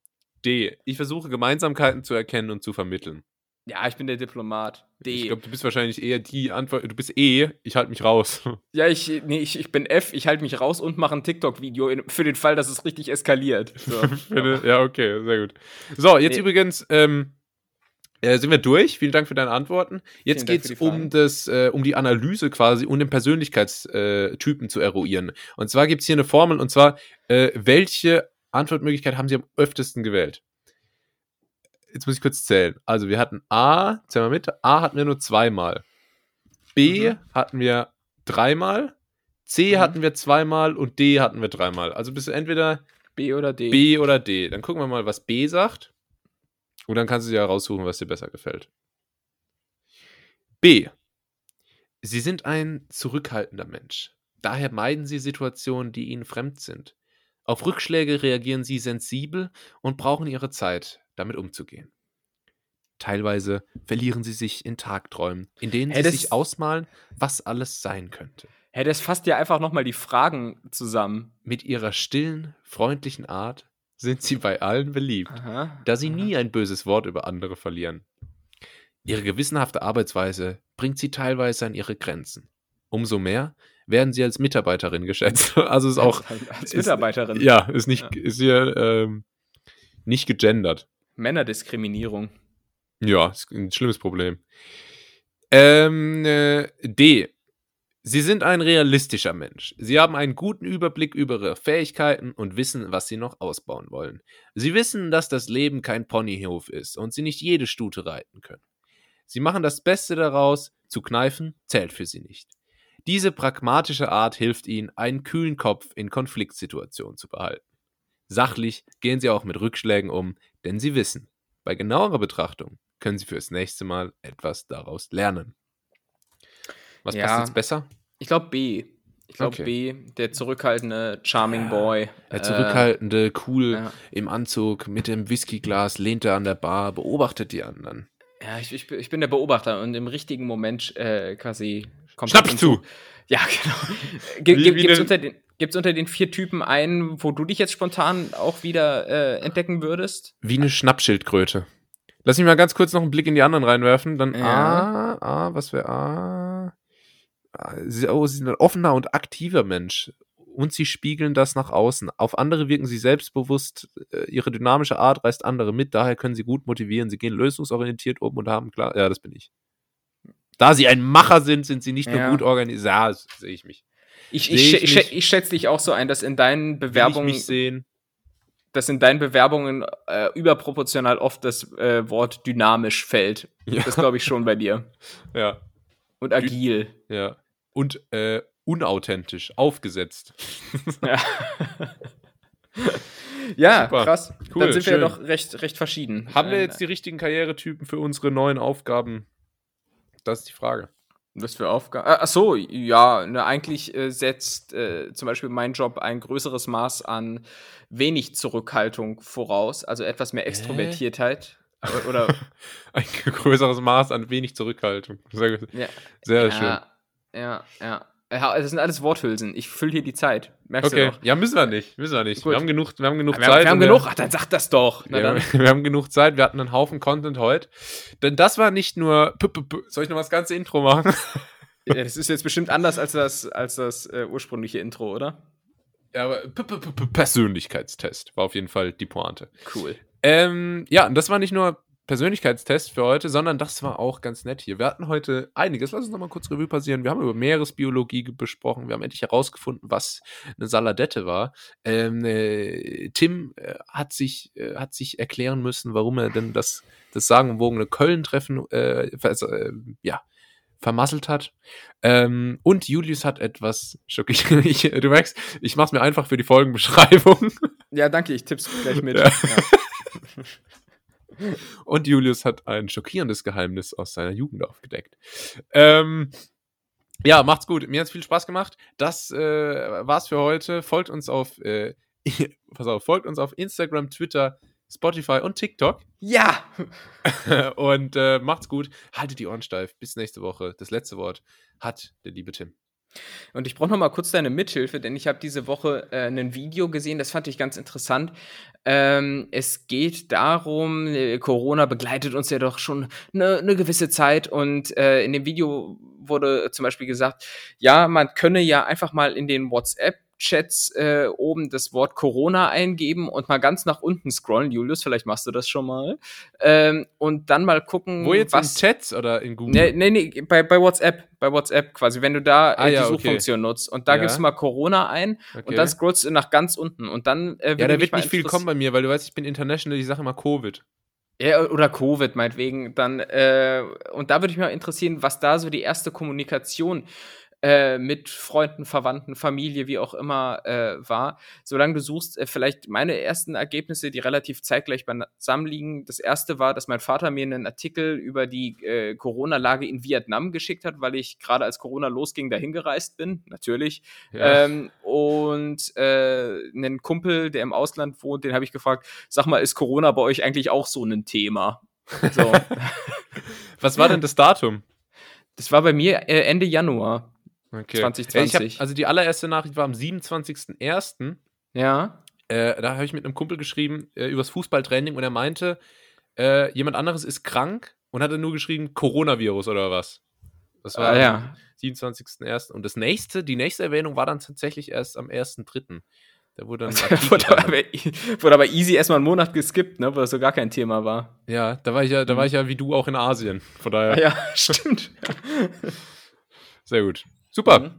D. Ich versuche Gemeinsamkeiten zu erkennen und zu vermitteln. Ja, ich bin der Diplomat. D. Ich glaube, du bist wahrscheinlich eher die Antwort. Du bist E, ich halte mich raus. [laughs] ja, ich, nee, ich, ich bin F, ich halte mich raus und mache ein TikTok-Video für den Fall, dass es richtig eskaliert. So. [laughs] Ja, okay, sehr gut. So, jetzt Nee. übrigens ähm, äh, sind wir durch. Vielen Dank für deine Antworten. Jetzt geht es um, das, äh, um die Analyse quasi und den Persönlichkeitstypen zu eruieren. Und zwar gibt es hier eine Formel, und zwar, äh, welche Antwortmöglichkeit haben Sie am öftesten gewählt? jetzt muss ich kurz zählen. Also wir hatten A, zählen wir mit, A hatten wir nur zweimal. B mhm. hatten wir dreimal. C mhm. hatten wir zweimal und D hatten wir dreimal. Also bist du entweder B oder D. B oder D. Dann gucken wir mal, was B sagt. Und dann kannst du dir raussuchen, was dir besser gefällt. B. Sie sind ein zurückhaltender Mensch. Daher meiden Sie Situationen, die Ihnen fremd sind. Auf Rückschläge reagieren Sie sensibel und brauchen Ihre Zeit, damit umzugehen. Teilweise verlieren Sie sich in Tagträumen, in denen hey, Sie sich ausmalen, was alles sein könnte. Hey, das fasst ja einfach nochmal die Fragen zusammen. Mit Ihrer stillen, freundlichen Art sind Sie bei allen beliebt, aha, da Sie aha. nie ein böses Wort über andere verlieren. Ihre gewissenhafte Arbeitsweise bringt Sie teilweise an Ihre Grenzen. Umso mehr, werden sie als Mitarbeiterin geschätzt. [laughs] Also ist auch. Als Mitarbeiterin. Ist, ja, ist nicht, ja. ist hier ähm, nicht gegendert. Männerdiskriminierung. Ja, ist ein schlimmes Problem. Ähm, äh, D. Sie sind ein realistischer Mensch. Sie haben einen guten Überblick über ihre Fähigkeiten und wissen, was sie noch ausbauen wollen. Sie wissen, dass das Leben kein Ponyhof ist und sie nicht jede Stute reiten können. Sie machen das Beste daraus, zu kneifen zählt für sie nicht. Diese pragmatische Art hilft ihnen, einen kühlen Kopf in Konfliktsituationen zu behalten. Sachlich gehen sie auch mit Rückschlägen um, denn sie wissen, bei genauerer Betrachtung können sie fürs nächste Mal etwas daraus lernen. Was ja, passt jetzt besser? Ich glaube B. Ich glaube okay. B, der zurückhaltende Charming ja, Boy. Der zurückhaltende, cool ja. im Anzug, mit dem Whiskyglas, lehnt er an der Bar, beobachtet die anderen. Ja, ich, ich, ich bin der Beobachter und im richtigen Moment äh, quasi Kommt Schnapp zu! Ja, [laughs] genau. Gibt es unter, den, unter den vier Typen einen, wo du dich jetzt spontan auch wieder äh, entdecken würdest? Wie eine Schnappschildkröte. Lass mich mal ganz kurz noch einen Blick in die anderen reinwerfen. Dann ja. A, A, was wäre A? Oh, sie sind ein offener und aktiver Mensch. Und sie spiegeln das nach außen. Auf andere wirken sie selbstbewusst. Äh, ihre dynamische Art reißt andere mit. Daher können sie gut motivieren. Sie gehen lösungsorientiert um und haben klar. Ja, das bin ich. Da sie ein Macher sind, sind sie nicht nur gut organisiert. Ja, sehe ich mich. Ich, ich, ich, ich, ich schätze dich auch so ein, dass in deinen Bewerbungen. mich. Dass in deinen Bewerbungen äh, überproportional oft das äh, Wort dynamisch fällt. Ja. Das glaube ich schon bei dir. [laughs] Ja. Und agil. Ja. Und äh, unauthentisch, aufgesetzt. Ja. [laughs] ja, Super. krass. Cool, Dann sind schön. wir ja doch recht, recht verschieden. Haben wir jetzt die richtigen Karrieretypen für unsere neuen Aufgaben das ist die Frage. Was für Aufgaben? Ach so, ja, ne, eigentlich äh, setzt äh, zum Beispiel mein Job ein größeres Maß an wenig Zurückhaltung voraus, also etwas mehr Extrovertiertheit. Äh? [laughs] Oder ein größeres Maß an wenig Zurückhaltung. Sehr, ja, sehr ja, schön. Ja, ja. Das sind alles Worthülsen. Ich fülle hier die Zeit. Merkst okay. du doch. Ja, müssen wir nicht. Müssen wir nicht. Gut. Wir haben genug, wir haben genug wir Zeit. wir haben genug. Ach, dann sag das doch. Ja, [laughs] wir haben genug Zeit. Wir hatten einen Haufen Content heute. Denn das war nicht nur. Soll ich noch mal das ganze Intro machen? [laughs] Ja, das ist jetzt bestimmt anders als das, als das äh, ursprüngliche Intro, oder? Ja, aber Persönlichkeitstest war auf jeden Fall die Pointe. Cool. Ähm, ja, und das war nicht nur Persönlichkeitstest für heute, sondern das war auch ganz nett hier. Wir hatten heute einiges. Lass uns nochmal kurz Revue passieren. Wir haben über Meeresbiologie besprochen. Wir haben endlich herausgefunden, was eine Saladette war. Ähm, äh, Tim äh, hat, sich, äh, hat sich erklären müssen, warum er denn das, das sagenumwogene Köln-Treffen äh, äh, ja, vermasselt hat. Ähm, und Julius hat etwas schockiert. [laughs] du merkst, ich mach's mir einfach für die Folgenbeschreibung. Ja, danke, ich tipp's gleich mit. Ja. Ja. Und Julius hat ein schockierendes Geheimnis aus seiner Jugend aufgedeckt. Ähm, ja, macht's gut. Mir hat's viel Spaß gemacht. Das äh, war's für heute. Folgt uns auf, äh, [laughs] pass auf, folgt uns auf Instagram, Twitter, Spotify und TikTok. Ja! [laughs] und äh, macht's gut. Haltet die Ohren steif. Bis nächste Woche. Das letzte Wort hat der liebe Tim. Und ich brauche noch mal kurz deine Mithilfe, denn ich habe diese Woche äh, ein Video gesehen, das fand ich ganz interessant. Ähm, es geht darum, äh, Corona begleitet uns ja doch schon eine ne gewisse Zeit und äh, in dem Video wurde zum Beispiel gesagt, ja, man könne ja einfach mal in den WhatsApp Chats äh, oben das Wort Corona eingeben und mal ganz nach unten scrollen. Julius, vielleicht machst du das schon mal. Ähm, und dann mal gucken, Wo jetzt was. In Chats oder in Google? Nee, nee, nee bei, bei WhatsApp. Bei WhatsApp quasi, wenn du da äh, ah, ja, die Suchfunktion okay. nutzt. Und da ja. gibst du mal Corona ein okay. und dann scrollst du nach ganz unten. Und dann äh, Ja, da wird nicht viel kommen bei mir, weil du weißt, ich bin international, ich sage immer Covid. Ja, oder Covid meinetwegen. Dann, äh, und da würde ich mich mal interessieren, was da so die erste Kommunikation äh, mit Freunden, Verwandten, Familie, wie auch immer äh, war. Solange du suchst, äh, vielleicht meine ersten Ergebnisse, die relativ zeitgleich beisammen liegen. Das erste war, dass mein Vater mir einen Artikel über die äh, Corona-Lage in Vietnam geschickt hat, weil ich gerade als Corona losging, dahin gereist bin, natürlich. Ja. Ähm, und äh, einen Kumpel, der im Ausland wohnt, den habe ich gefragt, sag mal, ist Corona bei euch eigentlich auch so ein Thema? So. [laughs] Was war denn das Datum? Das war bei mir Ende Januar. Okay. 2020. Hab, also die allererste Nachricht war am 27.01. Ja. Äh, da habe ich mit einem Kumpel geschrieben äh, übers Fußballtraining und er meinte, äh, jemand anderes ist krank und hatte nur geschrieben Coronavirus oder was. Das war ah, ja. am 27.01. Und das nächste, die nächste Erwähnung war dann tatsächlich erst am 1.3. Da wurde dann [laughs] wurde, aber, wurde aber easy erstmal einen Monat geskippt, ne, wo das so gar kein Thema war. Ja, da war ich ja, da war ich ja wie du auch in Asien. Von daher. Ah, ja, [laughs] stimmt. Sehr gut. Super. Mhm.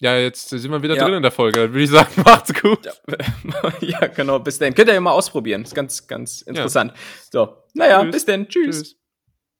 Ja, jetzt sind wir wieder ja. drin in der Folge. Dann würde ich sagen, [laughs] macht's gut. Ja, [laughs] ja, genau. Bis dann. Könnt ihr ja mal ausprobieren. Ist ganz, ganz interessant. Ja. So. Naja, bis dann. Tschüss. Tschüss.